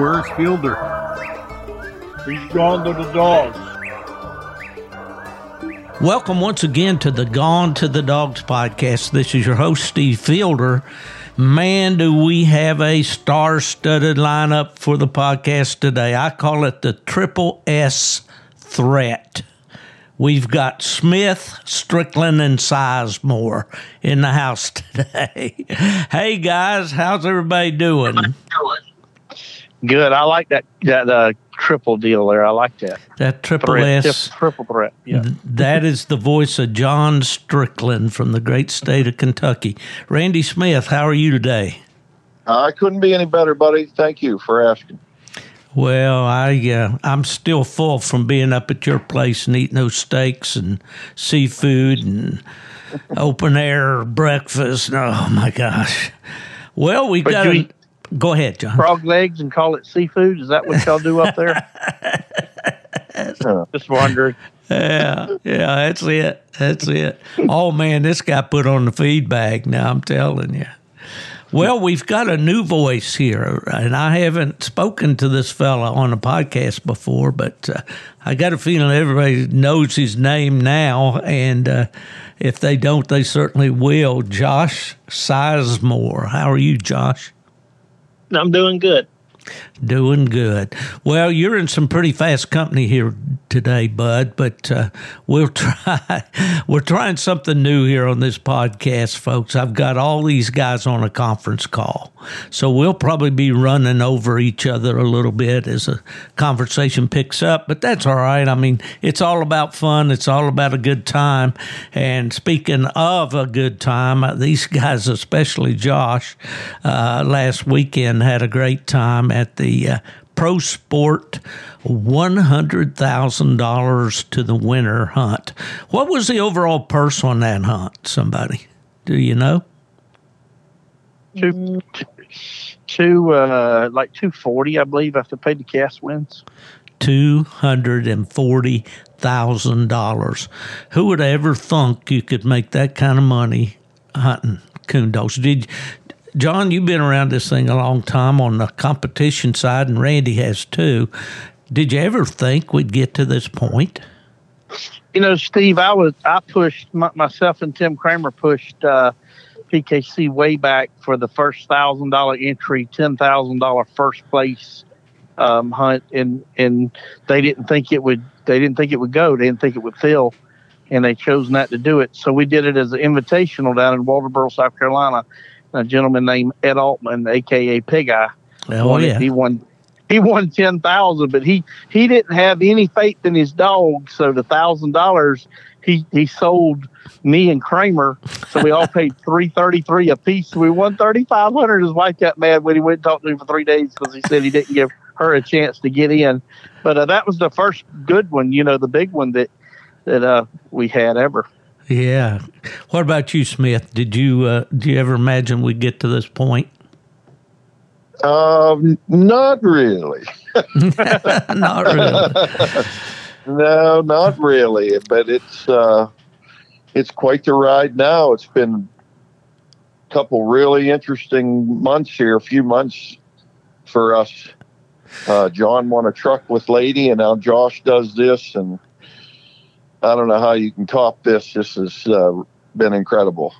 Where's Fielder? He's gone to the dogs. Welcome once again to the Gone to the Dogs podcast. This is your host, Steve Fielder. Man, do we have a star studded lineup for the podcast today. I call it the Triple S Threat. We've got Smith, Strickland, and Sizemore in the house today. hey guys, how's everybody doing? Good. I like that that uh, triple deal there. I like that. That triple Threat, S. triple threat. Yeah. That is the voice of John Strickland from the great state of Kentucky. Randy Smith, how are you today? I couldn't be any better, buddy. Thank you for asking. Well, I uh, I'm still full from being up at your place and eating those steaks and seafood and open air breakfast. Oh my gosh! Well, we But got. you to eat- Go ahead, John. Frog legs and call it seafood. Is that what y'all do up there? Just wondering. Yeah, yeah, that's it. That's it. Oh man, this guy put on the feed bag. Now I'm telling you. Well, we've got a new voice here, and I haven't spoken to this fella on a podcast before, but uh, I got a feeling everybody knows his name now, and uh, if they don't, they certainly will. Josh Sizemore. How are you, Josh? I'm doing good. Doing good. Well, you're in some pretty fast company here today, Bud, but uh, we'll try. We're trying something new here on this podcast, folks. I've got all these guys on a conference call. So we'll probably be running over each other a little bit as a conversation picks up, but that's all right. I mean, it's all about fun, it's all about a good time. And speaking of a good time, uh, these guys, especially Josh, uh, last weekend had a great time at the uh, Pro Sport $100,000 to the winner hunt. What was the overall purse on that hunt, somebody? Do you know? Two, two, uh, like two forty, I believe, after pay the cast wins. two hundred and forty thousand dollars. Who would ever thunk you could make that kind of money hunting coon dogs? Did John? You've been around this thing a long time on the competition side, and Randy has too. Did you ever think we'd get to this point? You know, Steve, I was I pushed my, myself and Tim Kramer pushed uh, PKC way back for the first thousand dollar entry, ten thousand dollar first place um, hunt, and and they didn't think it would. They didn't think it would go. They didn't think it would fill, and they chose not to do it. So we did it as an invitational down in Walterboro, South Carolina. A gentleman named Ed Altman, aka Pig Eye, Oh yeah, He won. He won ten thousand, but he he didn't have any faith in his dog. So the thousand dollars he he sold me and Kramer. So we all paid three thirty three a piece. We won thirty five hundred. His wife got mad when he went and talked to him for three days because he said he didn't give her a chance to get in. But uh, that was the first good one. You know, the big one that that uh, we had ever. Yeah. What about you, Smith? Did you uh, do you ever imagine we'd get to this point? Um, not really. Not really. No, not really. But it's uh, it's quite the ride now. It's been a couple really interesting months here. A few months for us. Uh, John won a truck with Lady, and now Josh does this, and I don't know how you can top this. This has uh, been incredible.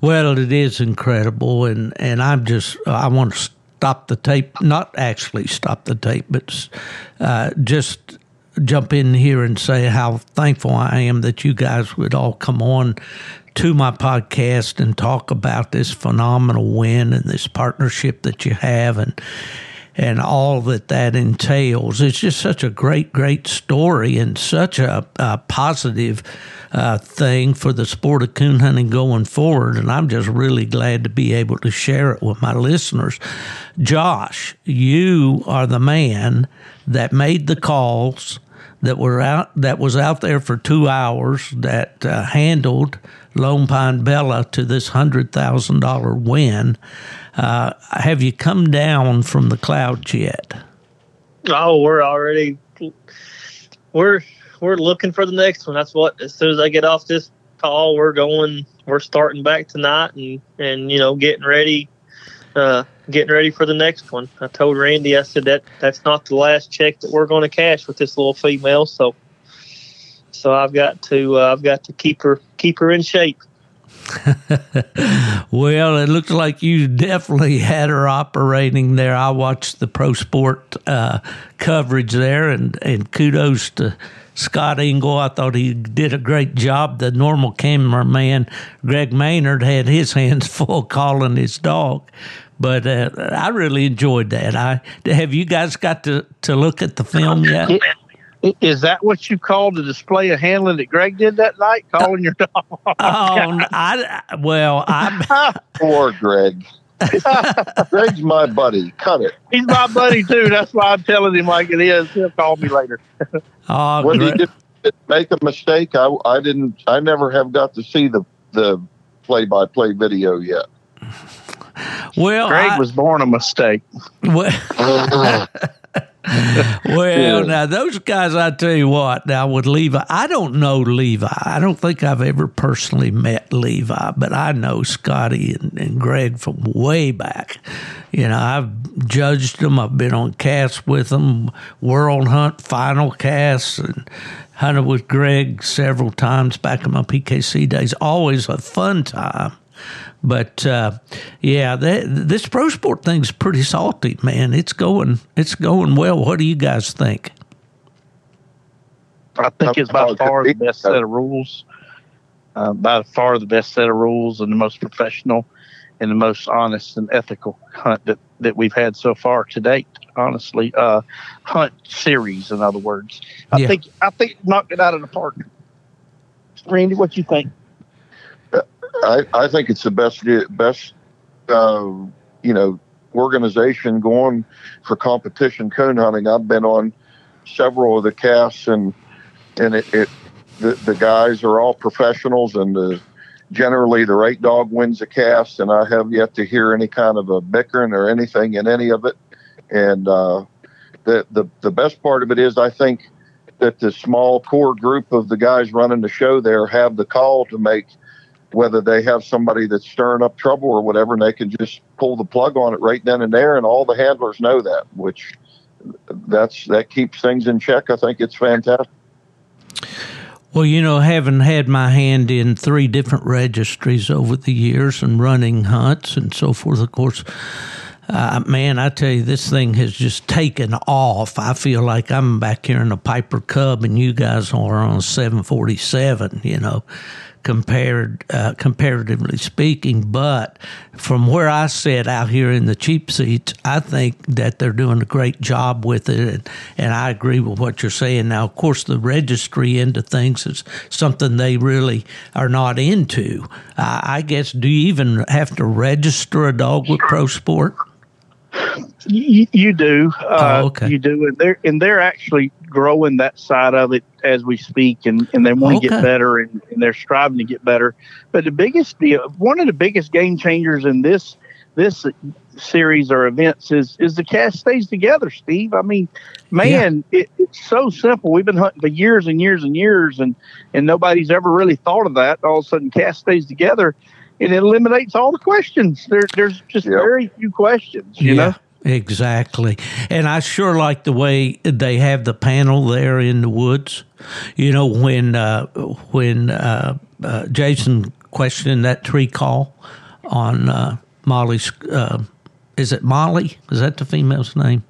Well, it is incredible, and and I'm just I want to stop the tape, not actually stop the tape, but uh, just jump in here and say how thankful I am that you guys would all come on to my podcast and talk about this phenomenal win and this partnership that you have and and all that that entails. It's just such a great, great story and such a, a positive uh, thing for the sport of coon hunting going forward. And I'm just really glad to be able to share it with my listeners. Josh, you are the man that made the calls that were out that was out there for two hours that uh, handled Lone Pine Bella to this hundred thousand dollar win. Uh, have you come down from the clouds yet? Oh, we're already we're we're looking for the next one. That's what as soon as I get off this call, we're going we're starting back tonight and and you know getting ready uh getting ready for the next one. I told Randy, I said that that's not the last check that we're going to cash with this little female. So, so I've got to uh, I've got to keep her keep her in shape. well, it looks like you definitely had her operating there. I watched the pro sport uh, coverage there, and, and kudos to Scott Engel. I thought he did a great job. The normal cameraman, Greg Maynard, had his hands full calling his dog. But uh, I really enjoyed that. I have you guys got to, to look at the film yet? Is that what you called the display of handling that Greg did that night, calling your dog? oh, I well, I'm. poor Greg. Greg's my buddy. Cut it. He's my buddy too. That's why I'm telling him like it is. He'll call me later. oh, when he did make a mistake, I, I didn't. I never have got to see the the play by play video yet. Well, Greg I, was born a mistake. Well, well, now those guys, I tell you what. Now with Levi, I don't know Levi. I don't think I've ever personally met Levi, but I know Scotty and, and Greg from way back. You know, I've judged them. I've been on casts with them, World Hunt final casts, and hunted with Greg several times back in my PKC days. Always a fun time. But uh, yeah, that, this pro sport thing's pretty salty, man. It's going, it's going well. What do you guys think? I think it's by far the best set of rules. Uh, by far the best set of rules and the most professional and the most honest and ethical hunt that, that we've had so far to date. Honestly, uh, hunt series, in other words. I yeah. think I think knocked it out of the park. Randy, what you think? I, I think it's the best best uh, you know organization going for competition coon hunting. I've been on several of the casts and and it, it the, the guys are all professionals and the, generally the right dog wins the cast and I have yet to hear any kind of a bickering or anything in any of it. And uh, the, the the best part of it is I think that the small core group of the guys running the show there have the call to make whether they have somebody that's stirring up trouble or whatever, and they can just pull the plug on it right then and there, and all the handlers know that, which that's that keeps things in check. I think it's fantastic. Well, you know, having had my hand in three different registries over the years and running hunts and so forth, of course, uh, man, I tell you, this thing has just taken off. I feel like I'm back here in a Piper Cub and you guys are on a 747, you know compared uh, comparatively speaking. But from where I sit out here in the cheap seats, I think that they're doing a great job with it, and, and I agree with what you're saying. Now, of course, the registry into things is something they really are not into. Uh, I guess. Do you even have to register a dog with Pro Sport? You, you do. Uh, oh, okay. You do, and they're and they're actually growing that side of it as we speak, and, and they want to okay. get better, and, and, they're striving to get better. But the biggest, the one of the biggest game changers in this this series or events is is the cast stays together. Steve, I mean, man, yeah. it, it's so simple. We've been hunting for years and years and years, and and nobody's ever really thought of that. All of a sudden, cast stays together. It eliminates all the questions. There, there's just yep. very few questions, you yeah. know. Exactly. And I sure like the way they have the panel there in the woods. You know, when uh, when uh, uh, Jason questioned that tree call on uh, Molly's, uh, is it Molly? Is that the female's name?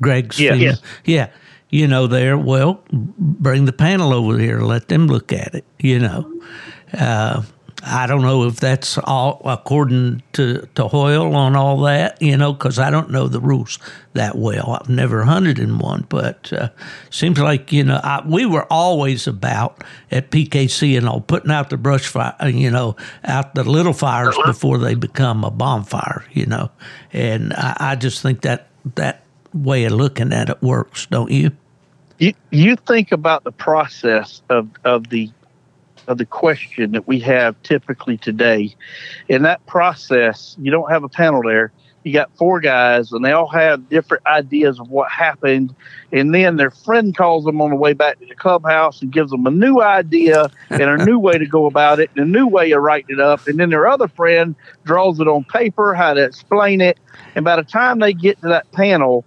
Greg's yeah, female. Yeah. You know, there, well, bring the panel over here, let them look at it, you know. I don't know if that's all according to, to Hoyle on all that, you know, because I don't know the rules that well. I've never hunted in one, but uh, seems like, you know, I, we were always about at PKC and all putting out the brush fire, uh, you know, out the little fires before they become a bonfire, you know. And I, I just think that that way of looking at it works, don't you? You, you think about the process of, of the of the question that we have typically today. In that process, you don't have a panel there. you got four guys, and they all have different ideas of what happened. And then their friend calls them on the way back to the clubhouse and gives them a new idea and a new way to go about it and a new way of writing it up. And then their other friend draws it on paper, how to explain it. And by the time they get to that panel,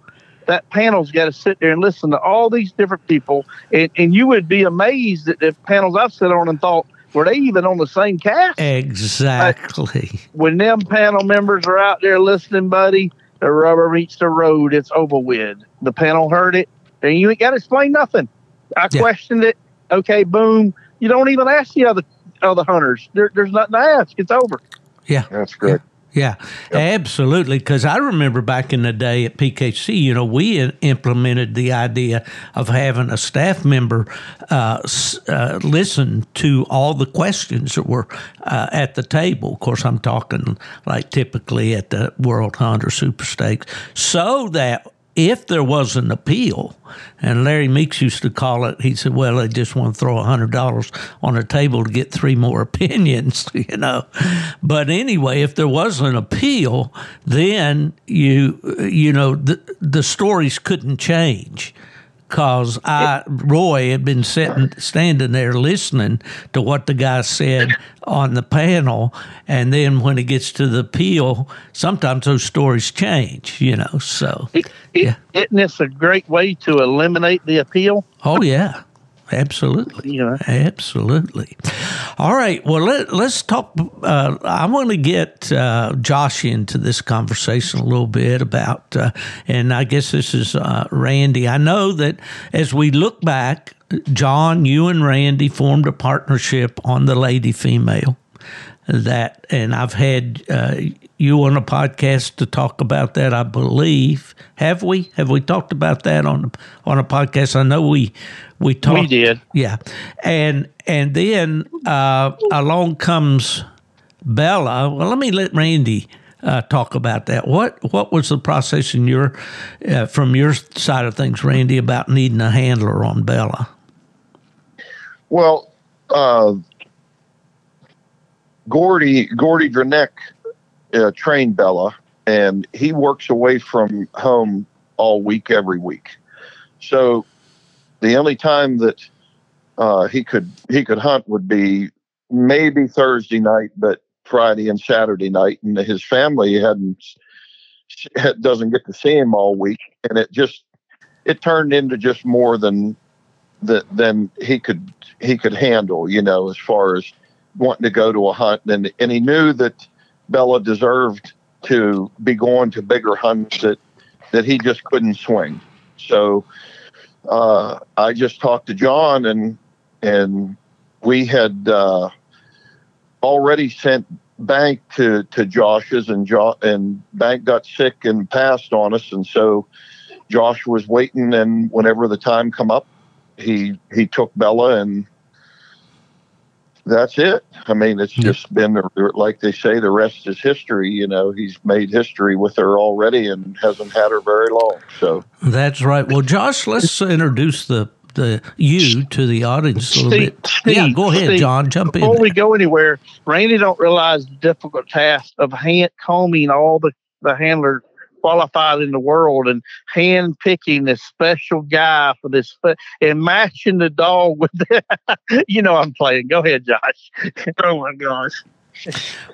that panel's got to sit there and listen to all these different people. And, and you would be amazed at the panels I've sat on and thought, were they even on the same cast? Exactly. when them panel members are out there listening, buddy, the rubber meets the road. It's over with. The panel heard it, and you ain't got to explain nothing. I Yeah. questioned it. Okay, boom. You don't even ask the other other hunters. There, there's nothing to ask. It's over. Yeah. That's great. Yeah, absolutely. Because I remember back in the day at PKC, you know, we implemented the idea of having a staff member uh, s- uh, listen to all the questions that were uh, at the table. Of course, I'm talking like typically at the World Hunt or Super Stakes, so that if there was an appeal, and Larry Meeks used to call it, he said, "Well, they just want to throw a hundred dollars on a table to get three more opinions," you know. But anyway, if there was an appeal, then you you know the the stories couldn't change. Cause I Roy had been sitting standing there listening to what the guy said on the panel, and then when it gets to the appeal, sometimes those stories change, you know. So It, Yeah. Isn't this a great way to eliminate the appeal? Oh yeah, absolutely. You know. Absolutely. All right. Well, let, let's talk. Uh, I want to get uh, Josh into this conversation a little bit about, uh, and I guess this is uh, Randy. I know that as we look back, John, you and Randy formed a partnership on the Lady Female. That, and I've had uh, you on a podcast to talk about that. I believe. Have we? Have we talked about that on on a podcast? I know we we talked. We did. Yeah, and and then uh, along comes Bella. Well, let me let Randy uh, talk about that. What what was the process in your uh, from your side of things, Randy, about needing a handler on Bella? Well, uh, Gordy Gordy Dranek uh, trained Bella, and he works away from home all week, every week. So the only time that uh, he could he could hunt would be maybe Thursday night, but Friday and Saturday night, and his family hadn't doesn't get to see him all week, and it just it turned into just more than that than he could he could handle, you know, as far as wanting to go to a hunt. And and he knew that Bella deserved to be going to bigger hunts that that he just couldn't swing. So uh, I just talked to John and and we had uh, already sent Bank to to Josh's and jo- and Bank got sick and passed on us and so Josh was waiting and whenever the time come up he he took Bella and that's it. I mean, it's Yeah. just been like they say, the rest is history. You know, he's made history with her already and hasn't had her very long. So That's right. Well, Josh, let's introduce the the you to the audience a little Steve, bit. Steve, yeah, go ahead, Steve, John. Jump in. Before we go anywhere, Randy don't realize the difficult task of hand combing all the, the handlers qualified in the world and hand picking this special guy for this and matching the dog with the, you know I'm playing. Go ahead, Josh. Oh my gosh.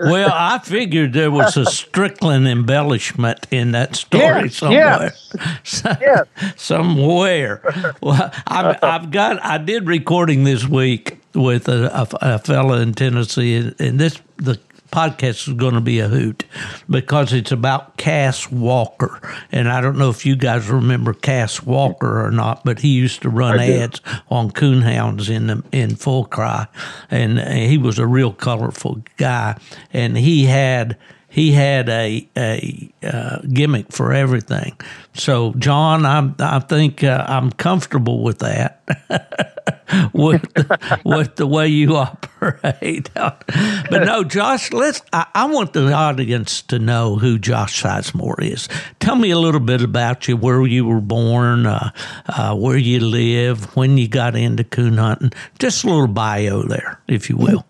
Well, I figured there was a Strickland embellishment in that story Yes, somewhere. yes. Yes. somewhere. Well, I've, I've got. I did recording this week with a, a, a fella in Tennessee, and, and this the podcast is going to be a hoot because it's about Cass Walker, and I don't know if you guys remember Cass Walker or not, but he used to run ads on coonhounds in the, in full cry, and he was a real colorful guy, and he had he had a a uh, gimmick for everything. So, John, I'm I think uh, I'm comfortable with that, with the, with the way you operate. but no, Josh, let's. I, I want the audience to know who Josh Sizemore is. Tell me a little bit about you, where you were born, uh, uh, where you live, when you got into coon hunting. Just a little bio there, if you will.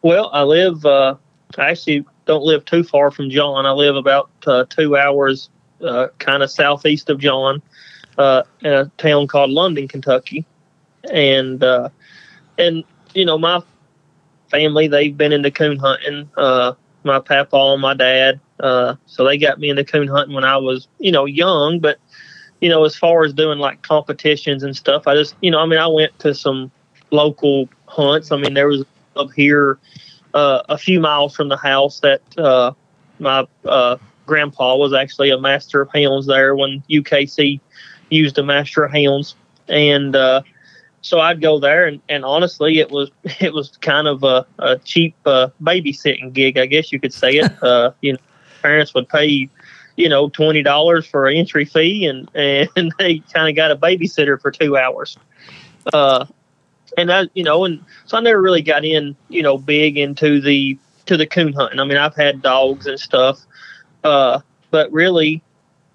Well, I live. Uh, I actually don't live too far from John. I live about uh, two hours, uh, kind of southeast of John, uh, in a town called London, Kentucky, and uh, and you know my family they've been into coon hunting. Uh, my papa and my dad, uh, so they got me into coon hunting when I was you know young, but you know as far as doing like competitions and stuff, I just you know I mean I went to some local hunts. I mean there was up here uh, a few miles from the house that uh, my uh, grandpa was actually a master of hounds there when UKC used a master of hounds, and uh, so I'd go there, and, and honestly, it was it was kind of a, a cheap uh, babysitting gig, I guess you could say it. uh, you know, parents would pay you know twenty dollars for an entry fee, and and they kind of got a babysitter for two hours. And I, you know, and so I never really got in, you know, big into the to the coon hunting. I mean, I've had dogs and stuff, uh, but really,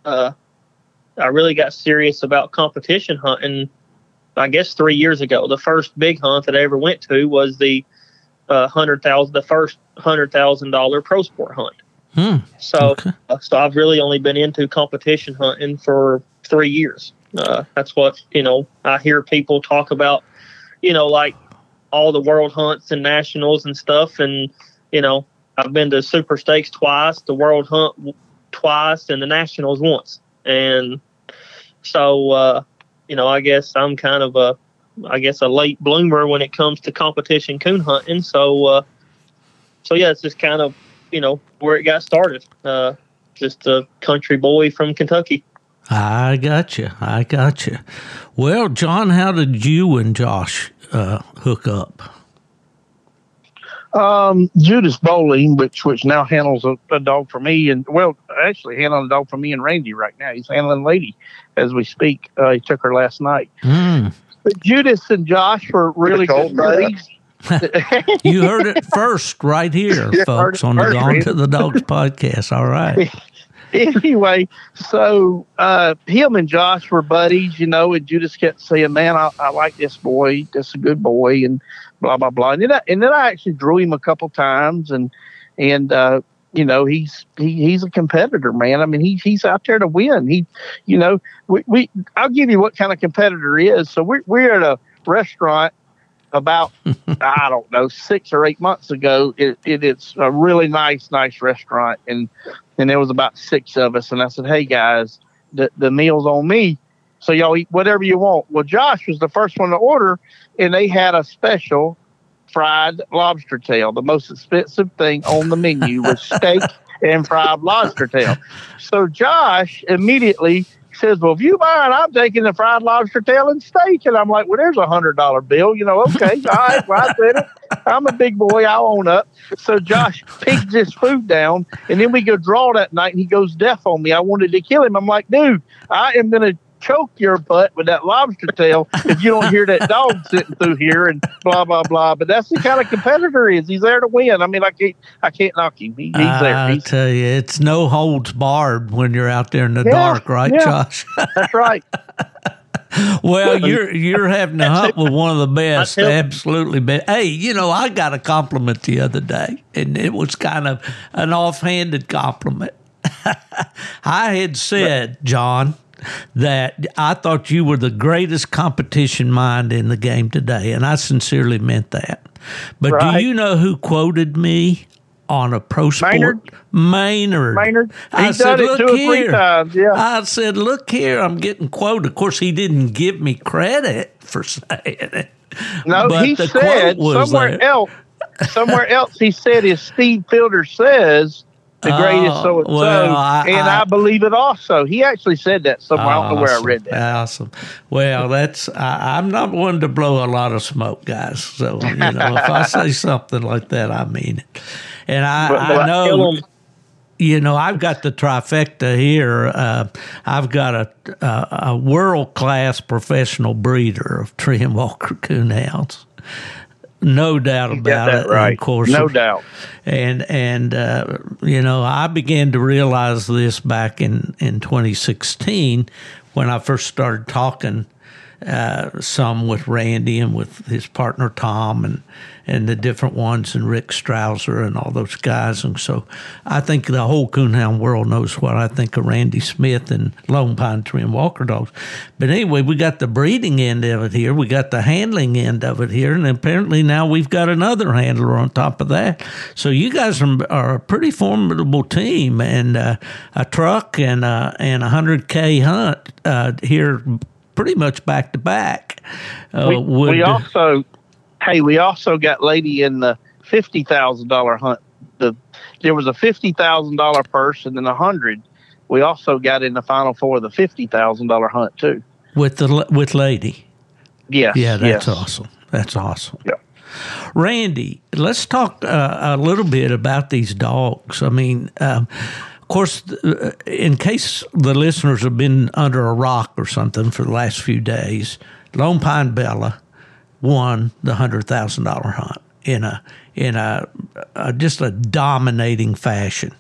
uh, I really got serious about competition hunting. I guess three years ago, the first big hunt that I ever went to was the uh, hundred thousand, the first hundred thousand dollar pro sport hunt. Hmm. So, Okay. uh, so I've really only been into competition hunting for three years. Uh, that's what you know. I hear people talk about, you know, like all the world hunts and nationals and stuff. And you know, I've been to Super Stakes twice, the World Hunt twice, and the Nationals once. And so, uh, you know, I guess I'm kind of a, I guess a late bloomer when it comes to competition coon hunting. So, uh, so yeah, it's just kind of you know where it got started. Uh, just a country boy from Kentucky. I got you. I got you. Well, John, how did you and Josh uh, hook up? Um, Judas Bowling, which which now handles a, a dog for me, and well, actually handling a dog for me and Randy right now. He's handling Lady as we speak. Uh, he took her last night. Hmm. But Judas and Josh were really told good buddies. You heard it first right here, Yeah, folks, on the Gone to the Dogs podcast. All right. anyway, so uh, him and Josh were buddies, you know, and Judas kept saying, "Man, I, I like this boy. That's a good boy," and blah blah blah. And then I, and then I actually drew him a couple times, and and uh, you know he's he, he's a competitor, man. I mean, he he's out there to win. He, you know, we, we I'll give you what kind of competitor he is. So we're we're at a restaurant about I don't know six or eight months ago. It, it it's a really nice nice restaurant, and and there was about six of us. And I said, "Hey guys, the the meal's on me, so y'all eat whatever you want." Well, Josh was the first one to order, and they had a special fried lobster tail. The most expensive thing on the menu was steak and fried lobster tail. So Josh immediately says, "Well, if you buy it, I'm taking the fried lobster tail and steak." And I'm like, "Well, there's a hundred dollar bill, you know? Okay, all right, well, I said it. I'm a big boy. I'll own up." So Josh pigs his food down, and then we go draw that night, and he goes deaf on me. I wanted to kill him. I'm like, "Dude, I am gonna." Choke your butt with that lobster tail if you don't hear that dog sitting through here and blah blah blah. But that's the kind of competitor he is. He's there to win. I mean, I can't I can't knock him. He, he's there. I He's, tell you, it's no holds barred when you're out there in the Yeah, dark, right, yeah. Josh? that's right. Well, you're you're having to hunt with one of the best, absolutely best. Hey, you know, I got a compliment the other day, and it was kind of an offhanded compliment. I had said, John, that I thought you were the greatest competition mind in the game today, and I sincerely meant that. But do you know who quoted me on a pro sport? Maynard? Maynard. Maynard. I said, it look two or three here. times, yeah. I said, look here, I'm getting quoted. Of course, he didn't give me credit for saying it. No, But he said somewhere there. else. Somewhere else, he said is Steve Fielder says the greatest Oh, so and so, well, I- and I- I, believe it also. He actually said that somewhere. I don't know where I read that. Awesome. Well, that's I, I'm not one to blow a lot of smoke, guys. So you know, if I say something like that, I mean it. And I, But- but I know, you know, I've got the trifecta here. Uh, I've got a, a, a world class professional breeder of and Walker coonhounds. No doubt about it. Right. of course, no doubt. and and uh, you know I began to realize this back in in 2016 when I first started talking uh, some with Randy and with his partner Tom and and the different ones and Rick Strouser and all those guys. And so I think the whole coonhound world knows what I think of Randy Smith and Lone Pine Treeing Walker dogs. But anyway, we got the breeding end of it here. We got the handling end of it here. And apparently now we've got another handler on top of that. So you guys are, are a pretty formidable team and uh, a truck and, uh, and a 100K hunt uh, here pretty much back to back. Uh, we, would, we also hey, we also got lady in the fifty thousand dollar hunt. The there was a fifty thousand dollar purse and then a hundred. We also got in the final four of the fifty thousand dollar hunt too. With the with lady. Yes. Yeah, that's yes. awesome. That's awesome. Yeah. Randy, let's talk uh, a little bit about these dogs. I mean, um, of course, uh, in case the listeners have been under a rock or something for the last few days, Lone Pine Bella won the hundred thousand dollar hunt in a in a, a, just a dominating fashion.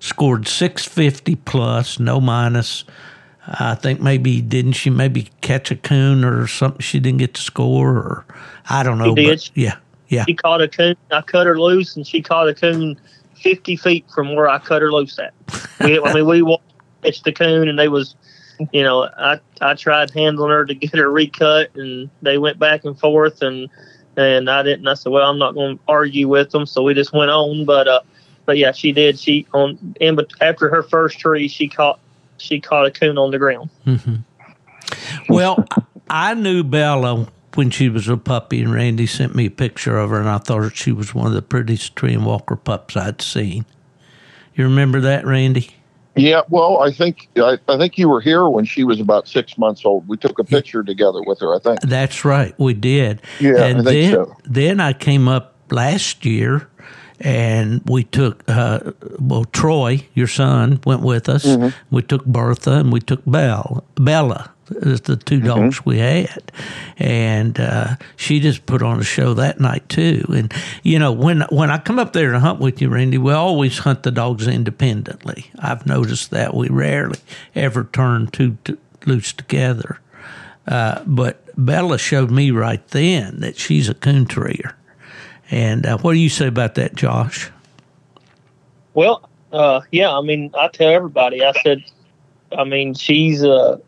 Scored six fifty plus, no minus. I think maybe didn't she maybe catch a coon or something she didn't get to score or I don't know. She did. yeah, yeah. She caught a coon. I cut her loose and she caught a coon fifty feet from where I cut her loose at. We, I mean, we watched the coon and they was you know, I I tried handling her to get her recut, and they went back and forth, and and I didn't. I said, well, I'm not going to argue with them, so we just went on. But uh, but yeah, she did. She on in but after her first tree, she caught she caught a coon on the ground. Mm-hmm. Well, I knew Bella when she was a puppy, and Randy sent me a picture of her, and I thought she was one of the prettiest treeing walker pups I'd seen. You remember that, Randy? Yeah, well, I think I, I, think you were here when she was about six months old. We took a picture together with her. I think that's right. We did. Yeah, and I then, so. Then I came up last year, and we took uh, well, Troy, your son, went with us. Mm-hmm. We took Bertha and we took Belle, Bella, the two mm-hmm. dogs we had, and uh, she just put on a show that night too. And you know, when when I come up there to hunt with you, Randy, we always hunt the dogs independently. I've noticed that we rarely ever turn two to, loose together. Uh, but Bella showed me right then that she's a coon treer. And uh, what do you say about that, Josh? Well, uh, yeah, I mean, I tell everybody, I said, I mean, she's uh,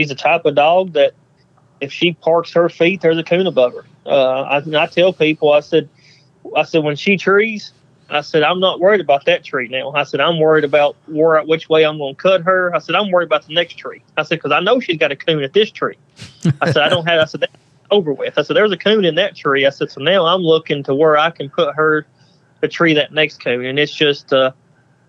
she's the type of dog that if she parks her feet, there's a coon above her. Uh, I, I tell people, I said, I said when she trees, I said I'm not worried about that tree now. I said I'm worried about where which way I'm going to cut her. I said I'm worried about the next tree. I said because I know she's got a coon at this tree. I said I don't have. I said that's over with. I said there's a coon in that tree. I said so now I'm looking to where I can put her the tree that next coon, and it's just uh,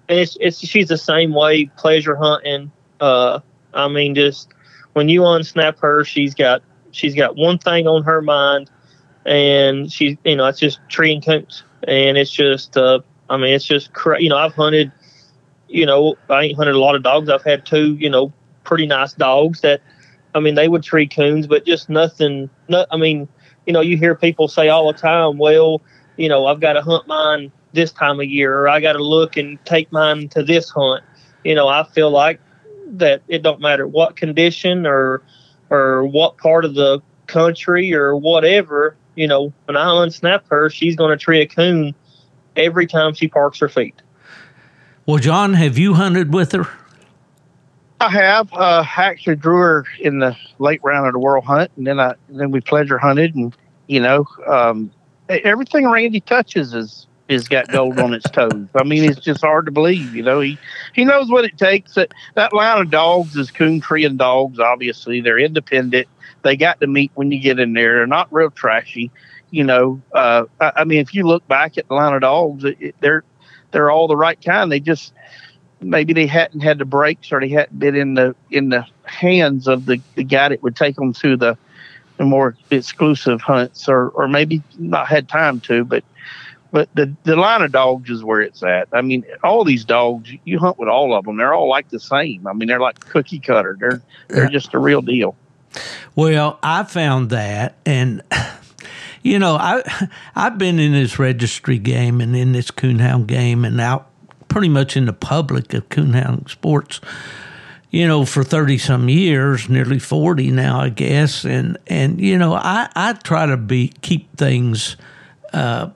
it's it's she's the same way pleasure hunting. Uh, I mean just when you unsnap her, she's got she's got one thing on her mind, and she's you know it's just tree and coons, and it's just uh, I mean it's just cra- you know I've hunted, you know I ain't hunted a lot of dogs. I've had two you know pretty nice dogs that, I mean they would tree coons, but just nothing. Not, I mean you know you hear people say all the time, well you know I've got to hunt mine this time of year, or I got to look and take mine to this hunt. You know I feel like that it don't matter what condition or or what part of the country or whatever, you know, when I unsnap her, she's going to tree a coon every time she parks her feet. Well, John, have you hunted with her? I have. Uh, I actually drew her in the late round of the world hunt, and then I then we pleasure hunted, and you know, um, everything Randy touches is has got gold on its toes. I mean, it's just hard to believe. You know, he he knows what it takes. That that line of dogs is coon treeing dogs. Obviously, they're independent. They got to meet when you get in there. They're not real trashy. You know, uh, I, I, mean, if you look back at the line of dogs, it, it, they're they're all the right kind. They just maybe they hadn't had the breaks or they hadn't been in the in the hands of the, the guy that would take them to the the more exclusive hunts or or maybe not had time to but but the the line of dogs is where it's at. I mean, all these dogs, you hunt with all of them. They're all like the same. I mean, they're like cookie cutter. They're they're just a real deal. Well, I found that, and you know, I I've been in this registry game and in this coonhound game, and out pretty much in the public of coonhound sports. you know, for 30 some years, nearly 40 now, I guess. And, and, you know, I, I try to be, keep things, uh,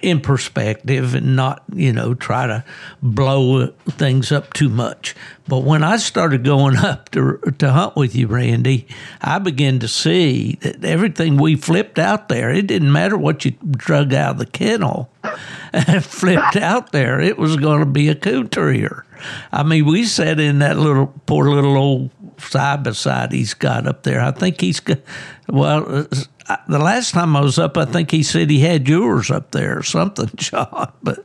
in perspective and not, you know, try to blow things up too much. But when I started going up to, to hunt with you, Randy, I began to see that everything we flipped out there, it didn't matter what you drug out of the kennel, flipped out there, it was going to be a coon treer. I mean, we sat in that little poor little old side by side he's got up there. I think he's got, well, uh, the last time I was up, I think he said he had yours up there or something, John. But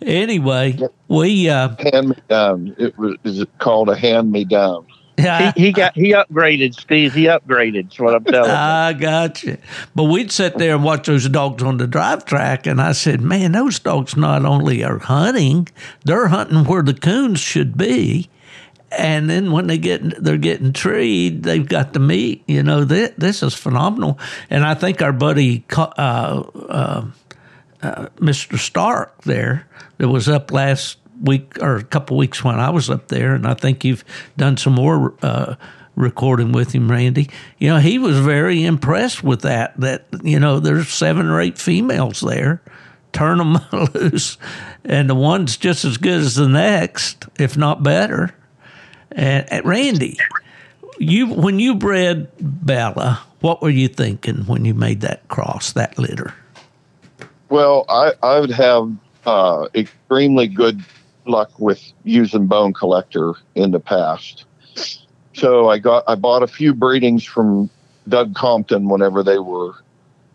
anyway, we uh, hand me down. It was is it called a hand me down? Yeah, he, he, got he upgraded, Steve. He upgraded. Is what I'm telling you. I got you. But we'd sit there and watch those dogs on the drive track, and I said, "Man, those dogs not only are hunting, they're hunting where the coons should be." And then when they get they're getting treed, they've got the meat. You know, this, this is phenomenal. And I think our buddy uh, uh, uh, Mr. Stark there that was up last week or a couple weeks when I was up there, and I think you've done some more uh, recording with him, Randy. You know, he was very impressed with that. That you know, there's seven or eight females there. Turn them loose, and the one's just as good as the next, if not better. And, and Randy, you when you bred Bella, what were you thinking when you made that cross, that litter? Well, I, I would have uh, extremely good luck with using Bone Collector in the past. So I got I bought a few breedings from Doug Compton whenever they were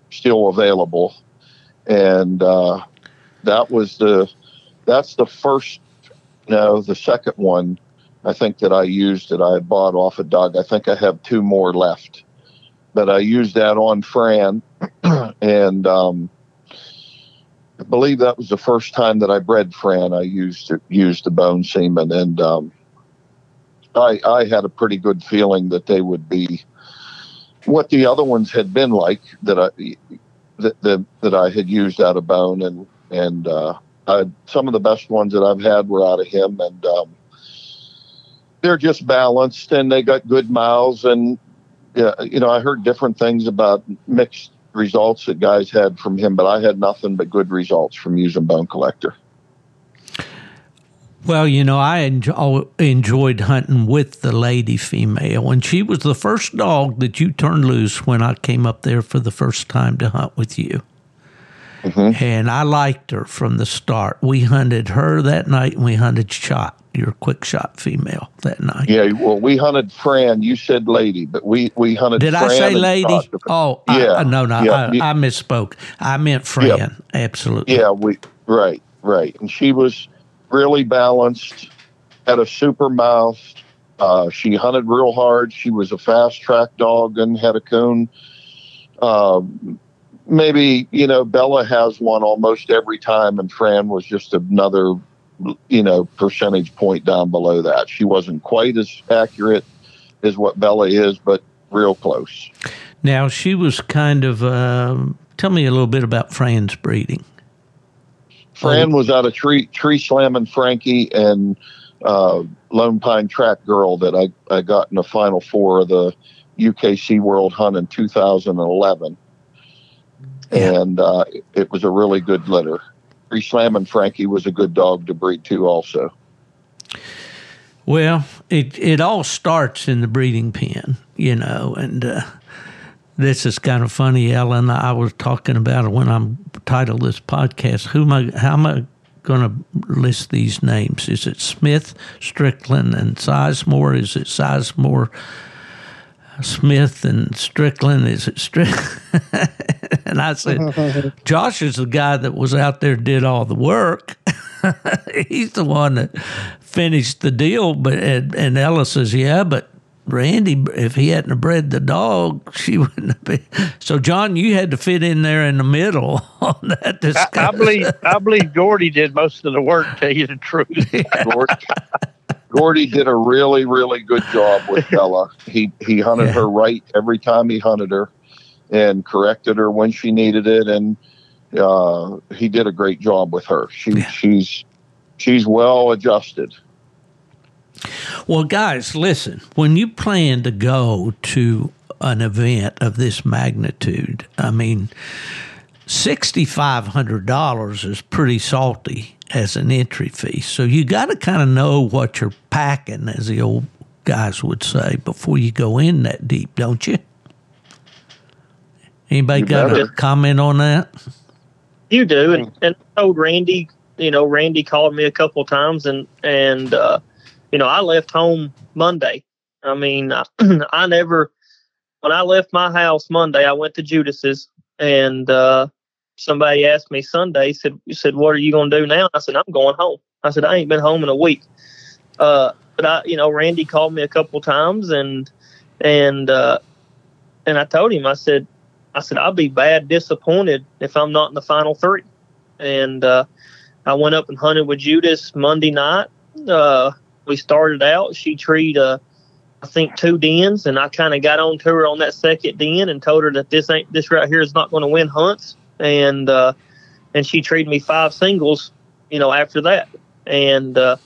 still available, and uh, that was the that's the first no the second one I think that I used that I bought off of Doug. I think I have two more left, but I used that on Fran, and um, I believe that was the first time that I bred Fran. I used used the bone semen, and um, I I had a pretty good feeling that they would be what the other ones had been like that I that that, that I had used out of bone, and and uh, I, some of the best ones that I've had were out of him, and um, they're just balanced and they got good mouths and yeah, you know, I heard different things about mixed results that guys had from him, but I had nothing but good results from using Bone Collector. Well, you know, I enjoy, oh, enjoyed hunting with the lady female, and she was the first dog that you turned loose when I came up there for the first time to hunt with you. Mm-hmm. And I liked her from the start. We hunted her that night, and we hunted shot your quick shot female that night. Yeah, well, we hunted Fran. You said lady, but we we hunted. Did Fran I say lady? Oh, yeah. I, no, no, yeah. I, I, misspoke. I meant Fran. Yeah. Absolutely. Yeah, we right, right, and she was really balanced. Had a super mouth. Uh, she hunted real hard. She was a fast track dog and had a coon. Um, maybe you know Bella has one almost every time, and Fran was just another you know, percentage point down below that. She wasn't quite as accurate as what Bella is, but real close. Now, she was kind of, uh, tell me a little bit about Fran's breeding. Fran was out of Tree, tree Slamming Frankie and uh, Lone Pine Track Girl that I, I got in the final four of the UKC World Hunt in 2011. Yeah. And uh, it was a really good litter. Tree and Frankie was a good dog to breed too, also. Well, it it all starts in the breeding pen, you know, and uh, this is kind of funny, Ellen. I was talking about it when I'm titled this podcast. Who am I? How am I going to list these names? Is it Smith, Strickland, and Sizemore? Is it Sizemore? Smith and Strickland. Is it Strickland? and I said, Josh is the guy that was out there did all the work. He's the one that finished the deal. But and, and Ella says, yeah, but Randy, if he hadn't bred the dog, she wouldn't have been. So, John, you had to fit in there in the middle on that discussion. I, I believe I believe Gordy did most of the work. Tell you the truth, Gordy, Gordy did a really, really good job with Bella. He he hunted yeah. her right every time he hunted her, and corrected her when she needed it, and uh, he did a great job with her. She yeah. she's she's well adjusted. Well, guys, listen. When you plan to go to an event of this magnitude, I mean, sixty five hundred dollars is pretty salty as an entry fee. So you got to kind of know what you're packing, as the old guys would say, before you go in that deep, don't you? Anybody You got better. a comment on that? You do, and, and I told Randy. You know, Randy called me a couple times, and and uh, you know, I left home Monday. I mean, I, I never. When I left my house Monday, I went to Judas's, and uh, somebody asked me Sunday. Said, "said What are you going to do now?" I said, "I'm going home." I said, "I ain't been home in a week." Uh, but I, you know, Randy called me a couple times, and and uh, and I told him, I said, I said, I'll be bad disappointed if I'm not in the final three. And uh, I went up and hunted with Judas Monday night. Uh, we started out. She treed, uh, I think, two dens, and I kind of got on to her on that second den and told her that this ain't this right here is not going to win hunts. And uh, and she treated me five singles, you know, after that. And uh,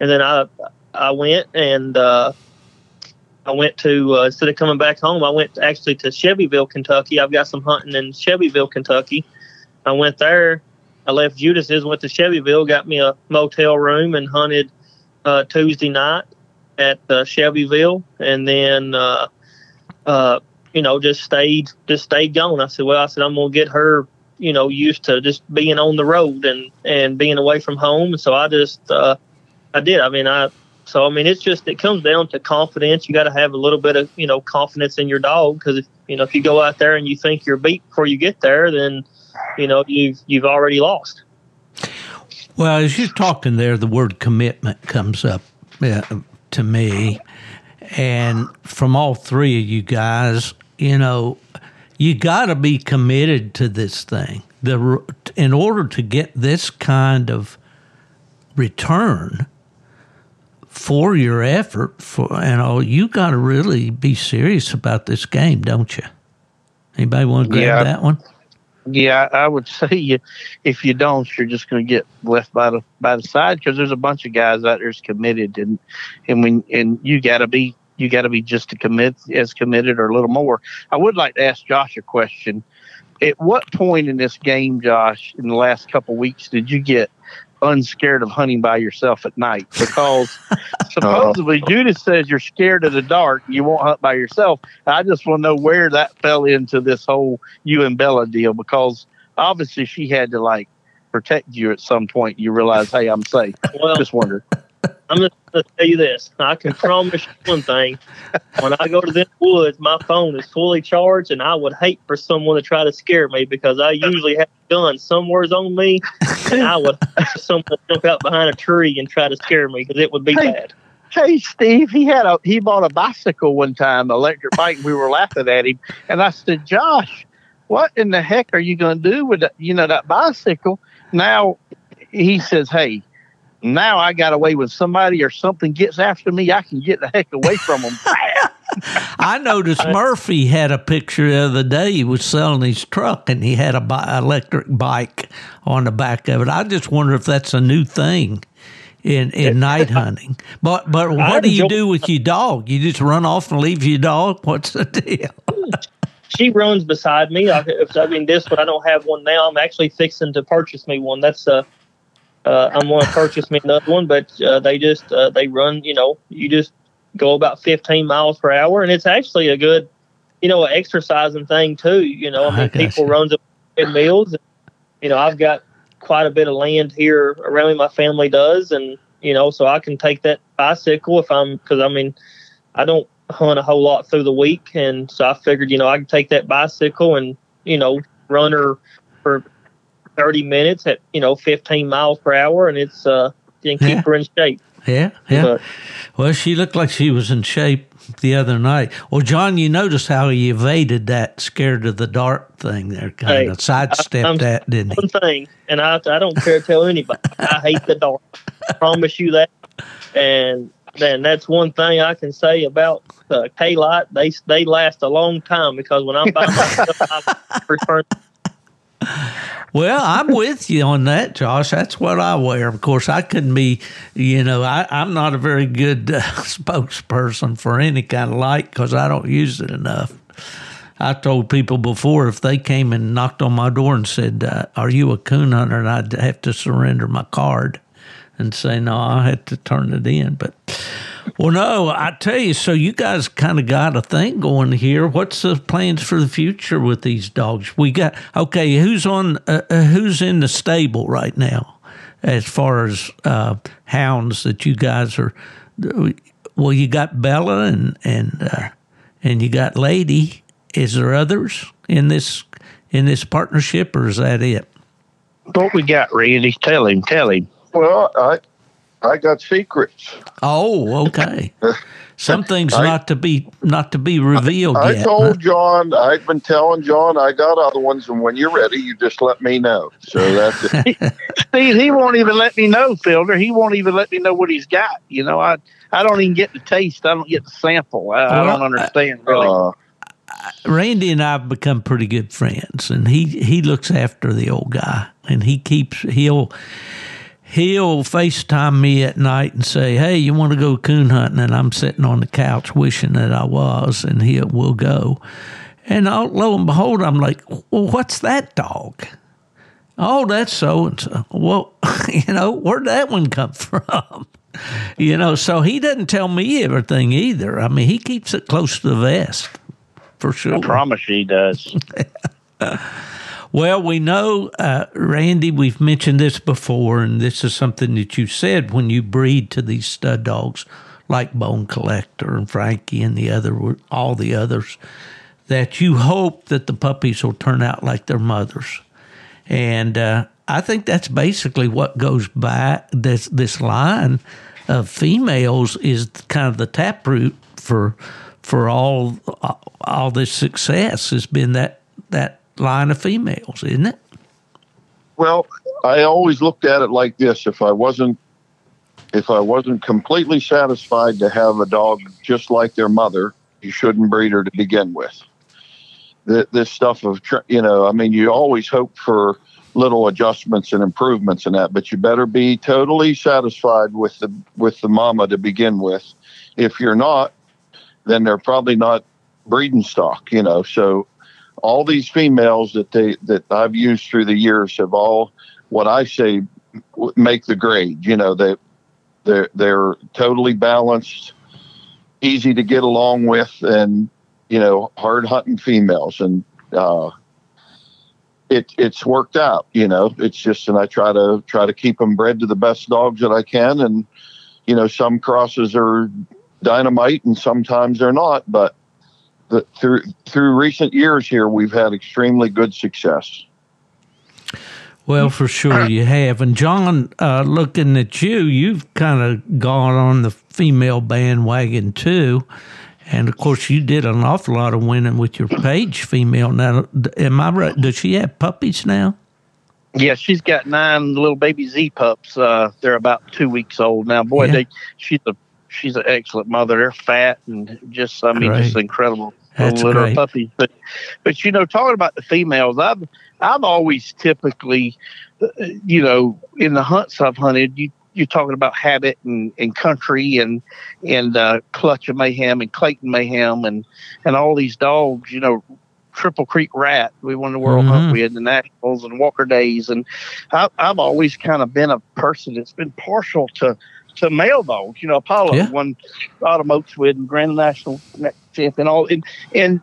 and then I I went and uh, I went to uh, instead of coming back home, I went actually to Shelbyville, Kentucky. I've got some hunting in Shelbyville, Kentucky. I went there. I left Judas's, went to Shelbyville, got me a motel room, and hunted uh, Tuesday night at uh, Shelbyville, and then uh, uh, you know just stayed just stayed going. I said, well, I said I'm gonna get her you know used to just being on the road and and being away from home. And So I just uh, I did. I mean I so I mean, it's just it comes down to confidence. You got to have a little bit of you know confidence in your dog because if you know if you go out there and you think you're beat before you get there, then you know you've you've already lost. Well, as you're talking there, the word commitment comes up uh, to me. And from all three of you guys, you know, you got to be committed to this thing. The in order to get this kind of return for your effort, for you know, you got to really be serious about this game, don't you? Anybody want to grab Yeah. that one? Yeah, I I would say you, if you don't, you're just going to get left by the by the side because there's a bunch of guys out there's committed, and and when and you got to be you got to be just to commit as committed or a little more. I would like to ask Josh a question. At what point in this game, Josh, in the last couple weeks, did you get unscared of hunting by yourself at night? Because supposedly uh-huh. Judas says you're scared of the dark, you won't hunt by yourself. I just want to know where that fell into this whole you and Bella deal because obviously she had to like protect you at some point. You realize, hey, I'm safe. Well, Just wonder. I'm just going to tell you this. I can promise you one thing. When I go to the woods, my phone is fully charged, and I would hate for someone to try to scare me because I usually have a gun somewheres on me, and I would hate for someone to jump out behind a tree and try to scare me because it would be Hey. bad. Hey, Steve, he had a he bought a bicycle one time, electric bike. and We were laughing at him, and I said, Josh, what in the heck are you going to do with that, you know that bicycle? Now he says, hey. Now I got away with somebody or something gets after me, I can get the heck away from them. I noticed Murphy had a picture the other day. He was selling his truck and he had a bi- electric bike on the back of it. I just wonder if that's a new thing in in night hunting. But but what do you do with your dog? You just run off and leave your dog? What's the deal? She runs beside me. I, I mean, this one I don't have one now. I'm actually fixing to purchase me one. That's uh, uh I'm going to purchase me another one. But uh, they just uh, they run. You know, you just go about 15 miles per hour, and it's actually a good, you know, exercising thing too. You know, I I mean, gotcha. people runs up in meals. You know, I've got quite a bit of land here around me. My family does, and you know, so I can take that bicycle if I'm because I mean, I don't hunt a whole lot through the week, and so I figured, you know, I can take that bicycle and you know run her for 30 minutes at you know 15 miles per hour, and it's uh and keep Yeah. her in shape. Yeah, yeah. But Well, she looked like she was in shape the other night. Well, John, you noticed how he evaded that scared of the dark thing there, kind Hey, of sidestepped I'm- that, didn't he? one thing, and I I don't care to tell anybody, I hate the dark. I promise you that. And then that's one thing I can say about uh, K Light. They they last a long time because when I'm by myself, I return. Well, I'm with you on that, Josh. That's what I wear. Of course, I couldn't be, you know, I, I'm not a very good uh, spokesperson for any kind of light because I don't use it enough. I told people before if they came and knocked on my door and said, uh, "Are you a coon hunter?" and I'd have to surrender my card and say, "No, I had to turn it in." But well, no, I tell you. So you guys kind of got a thing going here. What's the plans for the future with these dogs? We got okay. Who's on? Uh, uh, who's in the stable right now, as far as uh, hounds that you guys are? Well, you got Bella and and uh, and you got Lady. Is there others in this in this partnership, or is that it? What we got, Randy? Tell him. Tell him. Well, I I got secrets. Oh, okay. Some things I, not to be not to be revealed I, yet. Told huh? John. I've been telling John I got other ones, and when you're ready, you just let me know. So that's it. Steve, he won't even let me know, Fielder. He won't even let me know what he's got. You know, I I don't even get the taste. I don't get the sample. I, well, I don't understand really. Uh, Randy and I've become pretty good friends, and he he looks after the old guy, and he keeps he'll he'll FaceTime me at night and say, "Hey, you want to go coon hunting?" And I'm sitting on the couch wishing that I was, and he will go. And I'll, lo and behold, I'm like, "Well, what's that dog?" Oh, that's so and so. Well, you know, where'd that one come from? you know, so he doesn't tell me everything either. I mean, he keeps it close to the vest for sure. I promise he does. well, we know, uh, Randy, we've mentioned this before, and this is something that you said when you breed to these stud dogs like Bone Collector and Frankie and the other, all the others, that you hope that the puppies will turn out like their mothers. And uh, I think that's basically what goes by this this line of females is kind of the taproot for for all all this success has been that that line of females, isn't it? Well, I always looked at it like this: if I wasn't if I wasn't completely satisfied to have a dog just like their mother, you shouldn't breed her to begin with. This stuff of you know, I mean, you always hope for little adjustments and improvements in that, but you better be totally satisfied with the with the mama to begin with. If you're not, then they're probably not breeding stock, you know. So all these females that they that I've used through the years have all what I say make the grade. You know, they they're they're totally balanced, easy to get along with, and you know, hard hunting females, and uh, it it's worked out. You know, it's just, and I try to try to keep them bred to the best dogs that I can, and you know, some crosses are dynamite, and sometimes they're not. But the, through through recent years here, we've had extremely good success. Well, for sure you have. And John, uh, looking at you, you've kind of gone on the female bandwagon too. And of course, you did an awful lot of winning with your Page female. Now, am I right? Does she have puppies now? Yeah, she's got nine little baby Z pups. Uh, they're about two weeks old now. Boy, yeah. they, she's a she's an excellent mother. They're fat and just I mean great. just incredible That's little great. puppies. But but you know, talking about the females, I've I've always typically, uh, you know, in the hunts I've hunted, you you're talking about habit and, and country and and uh, clutch of mayhem and Clayton mayhem and and all these dogs, you know, Triple Creek Rat. We won the World mm-hmm. Hunt. We had the Nationals and Walker Days, and I, I've always kind of been a person that's been partial to to male dogs. You know, Apollo yeah. won Autumn Oakswood and Grand National champion. And all and and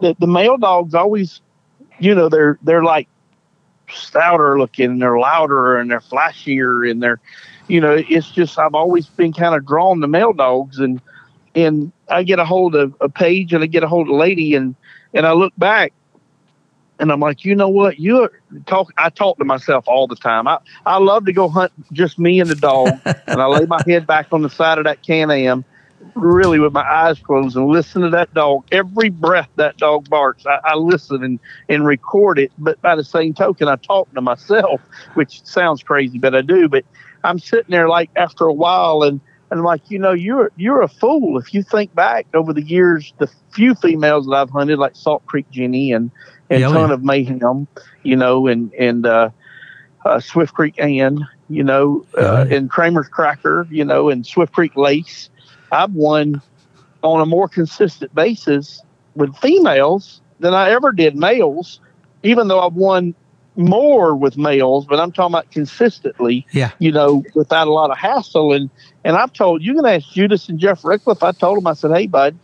the, the male dogs always, you know, they're they're like stouter looking and they're louder and they're flashier and they're, you know, it's just I've always been kind of drawn to male dogs and and I get a hold of a page and I get a hold of a lady and and I look back and I'm like, you know what? You talk. I talk to myself all the time. I, I love to go hunt just me and the dog, and I lay my head back on the side of that Can Am, really with my eyes closed, and listen to that dog. Every breath that dog barks, I, I listen and and record it. But by the same token, I talk to myself, which sounds crazy, but I do. But I'm sitting there like after a while, and And I'm like, you know, you're you're a fool if you think back over the years, the few females that I've hunted, like Salt Creek Jenny and and Yeah, Ton yeah. of Mayhem, you know, and and uh, uh, Swift Creek Ann, you know, uh, Yeah. and Kramer's Cracker, you know, and Swift Creek Lace. I've won on a more consistent basis with females than I ever did males, even though I've won more with males, but I'm talking about consistently, Yeah. you know, without a lot of hassle. And and I've told you can ask Judas and Jeff Rickliff. I told them, I said, Hey bud,